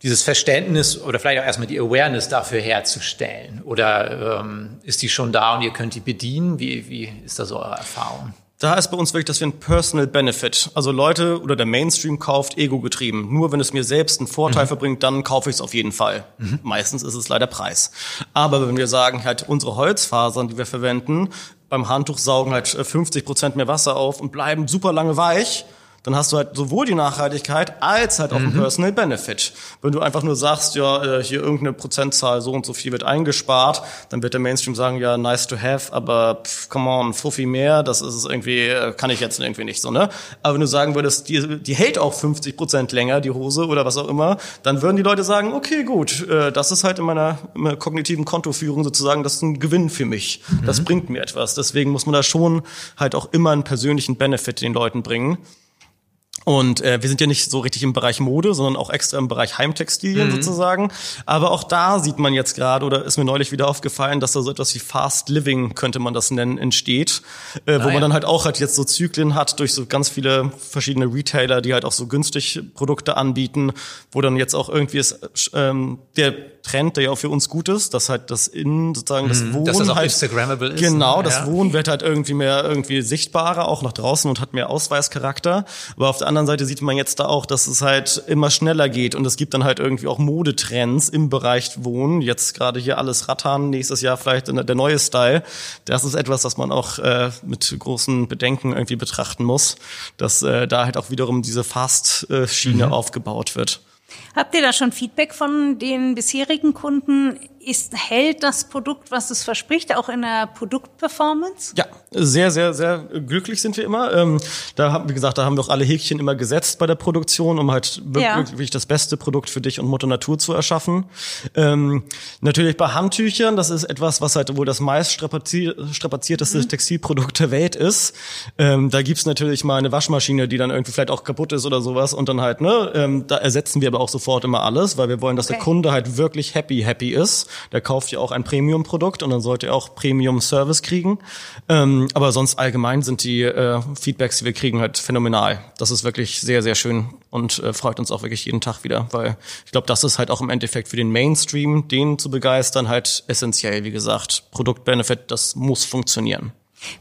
dieses Verständnis oder vielleicht auch erstmal die Awareness dafür herzustellen? Oder ähm, ist die schon da und ihr könnt die bedienen? Wie, wie ist da so eure Erfahrung? Da ist bei uns wirklich, dass wir ein Personal Benefit, also Leute oder der Mainstream kauft ego getrieben. Nur wenn es mir selbst einen Vorteil mhm. verbringt, dann kaufe ich es auf jeden Fall. Mhm. Meistens ist es leider Preis. Aber wenn wir sagen, halt unsere Holzfasern, die wir verwenden, beim Handtuch saugen halt 50 Prozent mehr Wasser auf und bleiben super lange weich, dann hast du halt sowohl die Nachhaltigkeit als halt auch mhm. einen Personal Benefit. Wenn du einfach nur sagst, ja, äh, hier irgendeine Prozentzahl, so und so viel wird eingespart, dann wird der Mainstream sagen, ja, nice to have, aber pff, come on, Fuffi mehr, das ist es irgendwie, äh, kann ich jetzt irgendwie nicht so, ne? Aber wenn du sagen würdest, die, die hält auch 50 Prozent länger, die Hose oder was auch immer, dann würden die Leute sagen, okay, gut, äh, das ist halt in meiner, in meiner kognitiven Kontoführung sozusagen, das ist ein Gewinn für mich. Mhm. Das bringt mir etwas. Deswegen muss man da schon halt auch immer einen persönlichen Benefit den Leuten bringen. Und äh, wir sind ja nicht so richtig im Bereich Mode, sondern auch extra im Bereich Heimtextilien mhm. sozusagen. Aber auch da sieht man jetzt gerade, oder ist mir neulich wieder aufgefallen, dass da so etwas wie Fast Living, könnte man das nennen, entsteht. Äh, wo ah, man dann halt auch halt jetzt so Zyklen hat durch so ganz viele verschiedene Retailer, die halt auch so günstig Produkte anbieten, wo dann jetzt auch irgendwie ist, ähm, der Trend, der ja auch für uns gut ist, dass halt das in sozusagen das mhm, Wohnen dass das auch halt Instagrammable ist. Genau, das ja. Wohnen wird halt irgendwie mehr irgendwie sichtbarer, auch nach draußen und hat mehr Ausweischarakter. Aber auf der anderen Seite sieht man jetzt da auch, dass es halt immer schneller geht und es gibt dann halt irgendwie auch Modetrends im Bereich Wohnen. Jetzt gerade hier alles Rattern, nächstes Jahr vielleicht der neue Style. Das ist etwas, das man auch äh, mit großen Bedenken irgendwie betrachten muss, dass äh, da halt auch wiederum diese Fast-Schiene mhm. aufgebaut wird. Habt ihr da schon Feedback von den bisherigen Kunden? Ist, hält das Produkt, was es verspricht, auch in der Produktperformance? Ja, sehr, sehr, sehr glücklich sind wir immer. Ähm, da haben, wie gesagt, da haben wir auch alle Häkchen immer gesetzt bei der Produktion, um halt wirklich ja. das beste Produkt für dich und Mutter Natur zu erschaffen. Ähm, natürlich bei Handtüchern, das ist etwas, was halt wohl das meist strapazierteste mhm. Textilprodukt der Welt ist. Ähm, da gibt's natürlich mal eine Waschmaschine, die dann irgendwie vielleicht auch kaputt ist oder sowas und dann halt, ne, ähm, da ersetzen wir aber auch sofort immer alles, weil wir wollen, dass okay. der Kunde halt wirklich happy, happy ist der kauft ja auch ein Premium-Produkt und dann sollte er auch Premium-Service kriegen. Ähm, aber sonst allgemein sind die äh, Feedbacks, die wir kriegen, halt phänomenal. Das ist wirklich sehr, sehr schön und äh, freut uns auch wirklich jeden Tag wieder, weil ich glaube, das ist halt auch im Endeffekt für den Mainstream, den zu begeistern, halt essentiell. Wie gesagt, Produktbenefit, das muss funktionieren.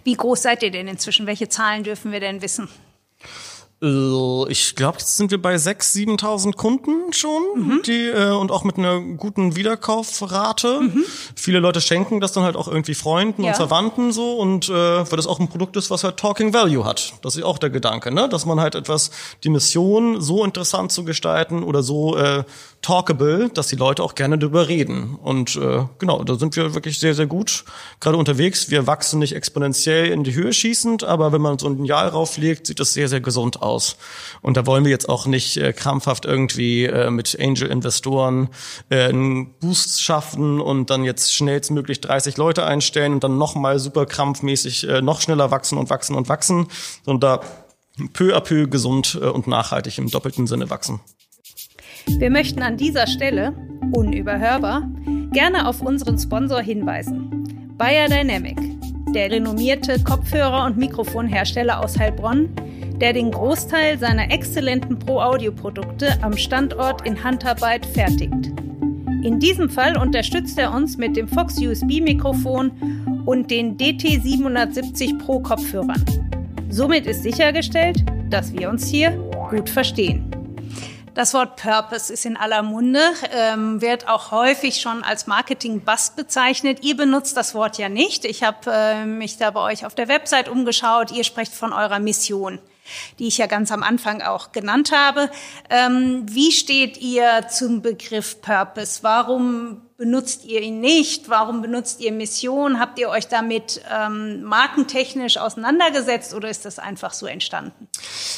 Wie groß seid ihr denn inzwischen? Welche Zahlen dürfen wir denn wissen? Äh, ich glaube, jetzt sind wir bei 6.000, 7.000 Kunden schon, mhm. die äh, und auch mit einer guten Wiederkaufrate. Mhm. Viele Leute schenken das dann halt auch irgendwie Freunden ja. und Verwandten so und äh, weil das auch ein Produkt ist, was halt Talking Value hat. Das ist auch der Gedanke, ne? dass man halt etwas die Mission so interessant zu gestalten oder so äh, talkable, dass die Leute auch gerne darüber reden. Und äh, genau, da sind wir wirklich sehr, sehr gut gerade unterwegs. Wir wachsen nicht exponentiell in die Höhe schießend, aber wenn man so ein Jahr rauflegt, sieht das sehr, sehr gesund aus. Und da wollen wir jetzt auch nicht äh, krampfhaft irgendwie äh, mit Angel-Investoren äh, einen Boost schaffen und dann jetzt schnellstmöglich 30 Leute einstellen und dann nochmal super krampfmäßig äh, noch schneller wachsen und wachsen und wachsen, sondern da peu à peu gesund äh, und nachhaltig im doppelten Sinne wachsen. Wir möchten an dieser Stelle, unüberhörbar, gerne auf unseren Sponsor hinweisen. Bayer Dynamic, der renommierte Kopfhörer- und Mikrofonhersteller aus Heilbronn, der den Großteil seiner exzellenten Pro-Audio-Produkte am Standort in Handarbeit fertigt. In diesem Fall unterstützt er uns mit dem Fox USB-Mikrofon und den DT770 Pro Kopfhörern. Somit ist sichergestellt, dass wir uns hier gut verstehen. Das Wort Purpose ist in aller Munde, ähm, wird auch häufig schon als Marketing-Bust bezeichnet. Ihr benutzt das Wort ja nicht. Ich habe äh, mich da bei euch auf der Website umgeschaut. Ihr sprecht von eurer Mission die ich ja ganz am Anfang auch genannt habe. Ähm, wie steht ihr zum Begriff Purpose? Warum benutzt ihr ihn nicht? Warum benutzt ihr Mission? Habt ihr euch damit ähm, markentechnisch auseinandergesetzt oder ist das einfach so entstanden?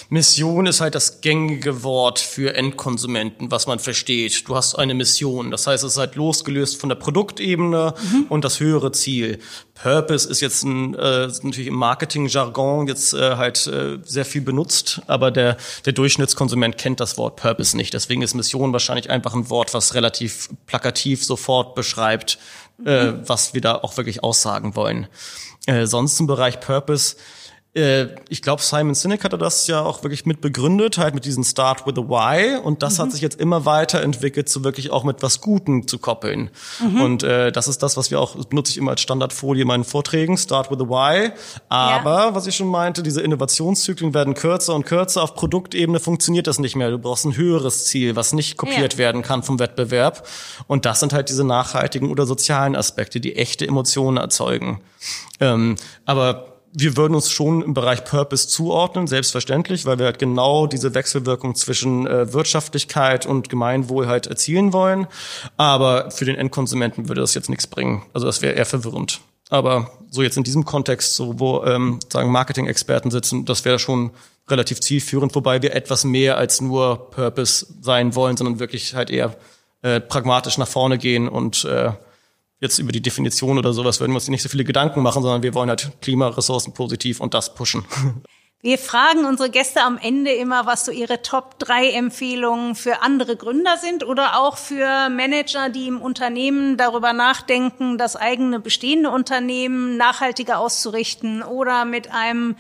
Mission ist halt das gängige Wort für Endkonsumenten, was man versteht. Du hast eine Mission. Das heißt, es ist halt losgelöst von der Produktebene mhm. und das höhere Ziel. Purpose ist jetzt ein, äh, natürlich im Marketing-Jargon jetzt äh, halt äh, sehr viel benutzt, aber der, der Durchschnittskonsument kennt das Wort Purpose nicht. Deswegen ist Mission wahrscheinlich einfach ein Wort, was relativ plakativ sofort beschreibt, äh, mhm. was wir da auch wirklich aussagen wollen. Äh, sonst im Bereich Purpose äh, ich glaube, Simon Sinek hatte das ja auch wirklich mit begründet, halt mit diesem Start with a Why. Und das mhm. hat sich jetzt immer weiterentwickelt, zu wirklich auch mit was Guten zu koppeln. Mhm. Und äh, das ist das, was wir auch, benutze ich immer als Standardfolie in meinen Vorträgen, Start with a Why. Aber, ja. was ich schon meinte, diese Innovationszyklen werden kürzer und kürzer. Auf Produktebene funktioniert das nicht mehr. Du brauchst ein höheres Ziel, was nicht kopiert ja. werden kann vom Wettbewerb. Und das sind halt diese nachhaltigen oder sozialen Aspekte, die echte Emotionen erzeugen. Ähm, aber wir würden uns schon im Bereich Purpose zuordnen, selbstverständlich, weil wir halt genau diese Wechselwirkung zwischen äh, Wirtschaftlichkeit und Gemeinwohl halt erzielen wollen. Aber für den Endkonsumenten würde das jetzt nichts bringen. Also das wäre eher verwirrend. Aber so jetzt in diesem Kontext, so wo ähm, sagen Marketing-Experten sitzen, das wäre schon relativ zielführend, wobei wir etwas mehr als nur Purpose sein wollen, sondern wirklich halt eher äh, pragmatisch nach vorne gehen und äh, jetzt über die Definition oder sowas würden wir uns nicht so viele Gedanken machen, sondern wir wollen halt Klimaressourcen positiv und das pushen. Wir fragen unsere Gäste am Ende immer, was so ihre Top 3 Empfehlungen für andere Gründer sind oder auch für Manager, die im Unternehmen darüber nachdenken, das eigene bestehende Unternehmen nachhaltiger auszurichten oder mit einem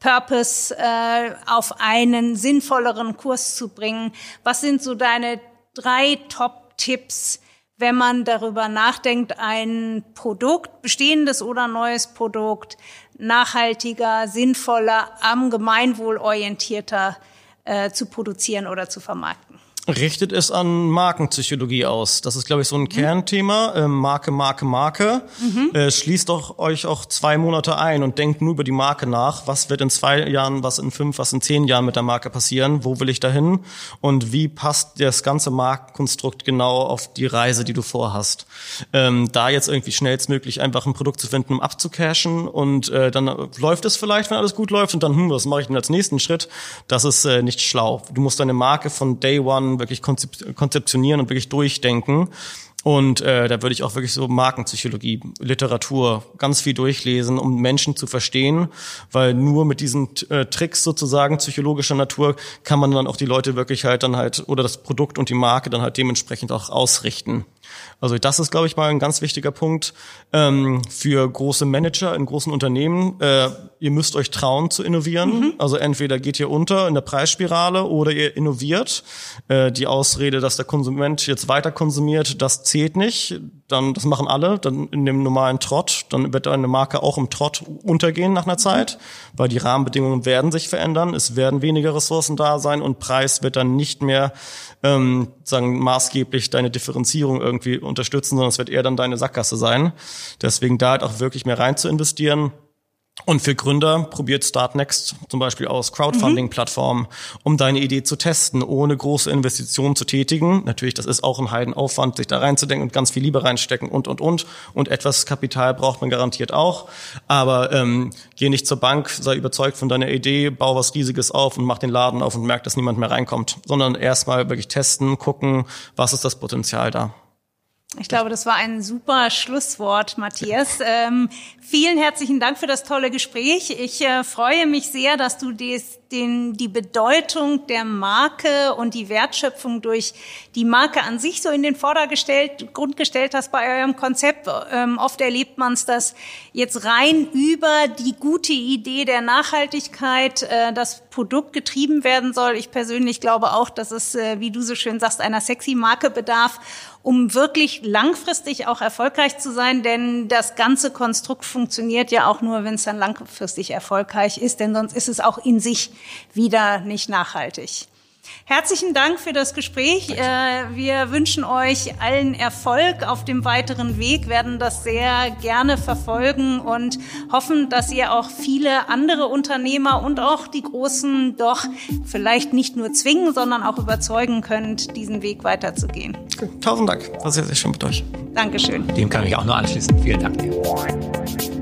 Purpose äh, auf einen sinnvolleren Kurs zu bringen. Was sind so deine drei Top-Tipps, wenn man darüber nachdenkt, ein Produkt, bestehendes oder neues Produkt, nachhaltiger, sinnvoller, am Gemeinwohl orientierter äh, zu produzieren oder zu vermarkten richtet es an Markenpsychologie aus. Das ist, glaube ich, so ein mhm. Kernthema. Äh, Marke, Marke, Marke. Mhm. Äh, schließt doch euch auch zwei Monate ein und denkt nur über die Marke nach. Was wird in zwei Jahren, was in fünf, was in zehn Jahren mit der Marke passieren? Wo will ich dahin? Und wie passt das ganze Markenkonstrukt genau auf die Reise, die du vorhast? Ähm, da jetzt irgendwie schnellstmöglich einfach ein Produkt zu finden, um abzucashen und äh, dann läuft es vielleicht, wenn alles gut läuft und dann, hm, was mache ich denn als nächsten Schritt? Das ist äh, nicht schlau. Du musst deine Marke von Day One wirklich konzeptionieren und wirklich durchdenken. Und äh, da würde ich auch wirklich so Markenpsychologie, Literatur ganz viel durchlesen, um Menschen zu verstehen, weil nur mit diesen äh, Tricks sozusagen psychologischer Natur kann man dann auch die Leute wirklich halt dann halt oder das Produkt und die Marke dann halt dementsprechend auch ausrichten. Also das ist, glaube ich, mal ein ganz wichtiger Punkt ähm, für große Manager in großen Unternehmen. Äh, ihr müsst euch trauen zu innovieren. Mhm. Also entweder geht ihr unter in der Preisspirale oder ihr innoviert. Äh, die Ausrede, dass der Konsument jetzt weiter konsumiert, das zählt nicht dann das machen alle, dann in dem normalen Trott, dann wird deine Marke auch im Trott untergehen nach einer Zeit, weil die Rahmenbedingungen werden sich verändern, es werden weniger Ressourcen da sein und Preis wird dann nicht mehr ähm, sagen maßgeblich deine Differenzierung irgendwie unterstützen, sondern es wird eher dann deine Sackgasse sein. Deswegen da halt auch wirklich mehr rein zu investieren. Und für Gründer probiert Startnext zum Beispiel aus Crowdfunding-Plattformen, um deine Idee zu testen, ohne große Investitionen zu tätigen. Natürlich, das ist auch ein Heidenaufwand, sich da reinzudenken und ganz viel Liebe reinstecken und, und, und. Und etwas Kapital braucht man garantiert auch. Aber ähm, geh nicht zur Bank, sei überzeugt von deiner Idee, bau was Riesiges auf und mach den Laden auf und merk, dass niemand mehr reinkommt. Sondern erstmal wirklich testen, gucken, was ist das Potenzial da. Ich glaube, das war ein super Schlusswort, Matthias. Ähm, vielen herzlichen Dank für das tolle Gespräch. Ich äh, freue mich sehr, dass du des, den, die Bedeutung der Marke und die Wertschöpfung durch die Marke an sich so in den Vordergrund gestellt hast bei eurem Konzept. Ähm, oft erlebt man es, dass jetzt rein über die gute Idee der Nachhaltigkeit äh, das Produkt getrieben werden soll. Ich persönlich glaube auch, dass es, äh, wie du so schön sagst, einer sexy Marke bedarf um wirklich langfristig auch erfolgreich zu sein, denn das ganze Konstrukt funktioniert ja auch nur, wenn es dann langfristig erfolgreich ist, denn sonst ist es auch in sich wieder nicht nachhaltig. Herzlichen Dank für das Gespräch. Äh, wir wünschen euch allen Erfolg auf dem weiteren Weg, werden das sehr gerne verfolgen und hoffen, dass ihr auch viele andere Unternehmer und auch die Großen doch vielleicht nicht nur zwingen, sondern auch überzeugen könnt, diesen Weg weiterzugehen. Tausend Dank. War sehr, sehr schön mit euch. Dankeschön. Dem kann ich auch nur anschließen. Vielen Dank dir.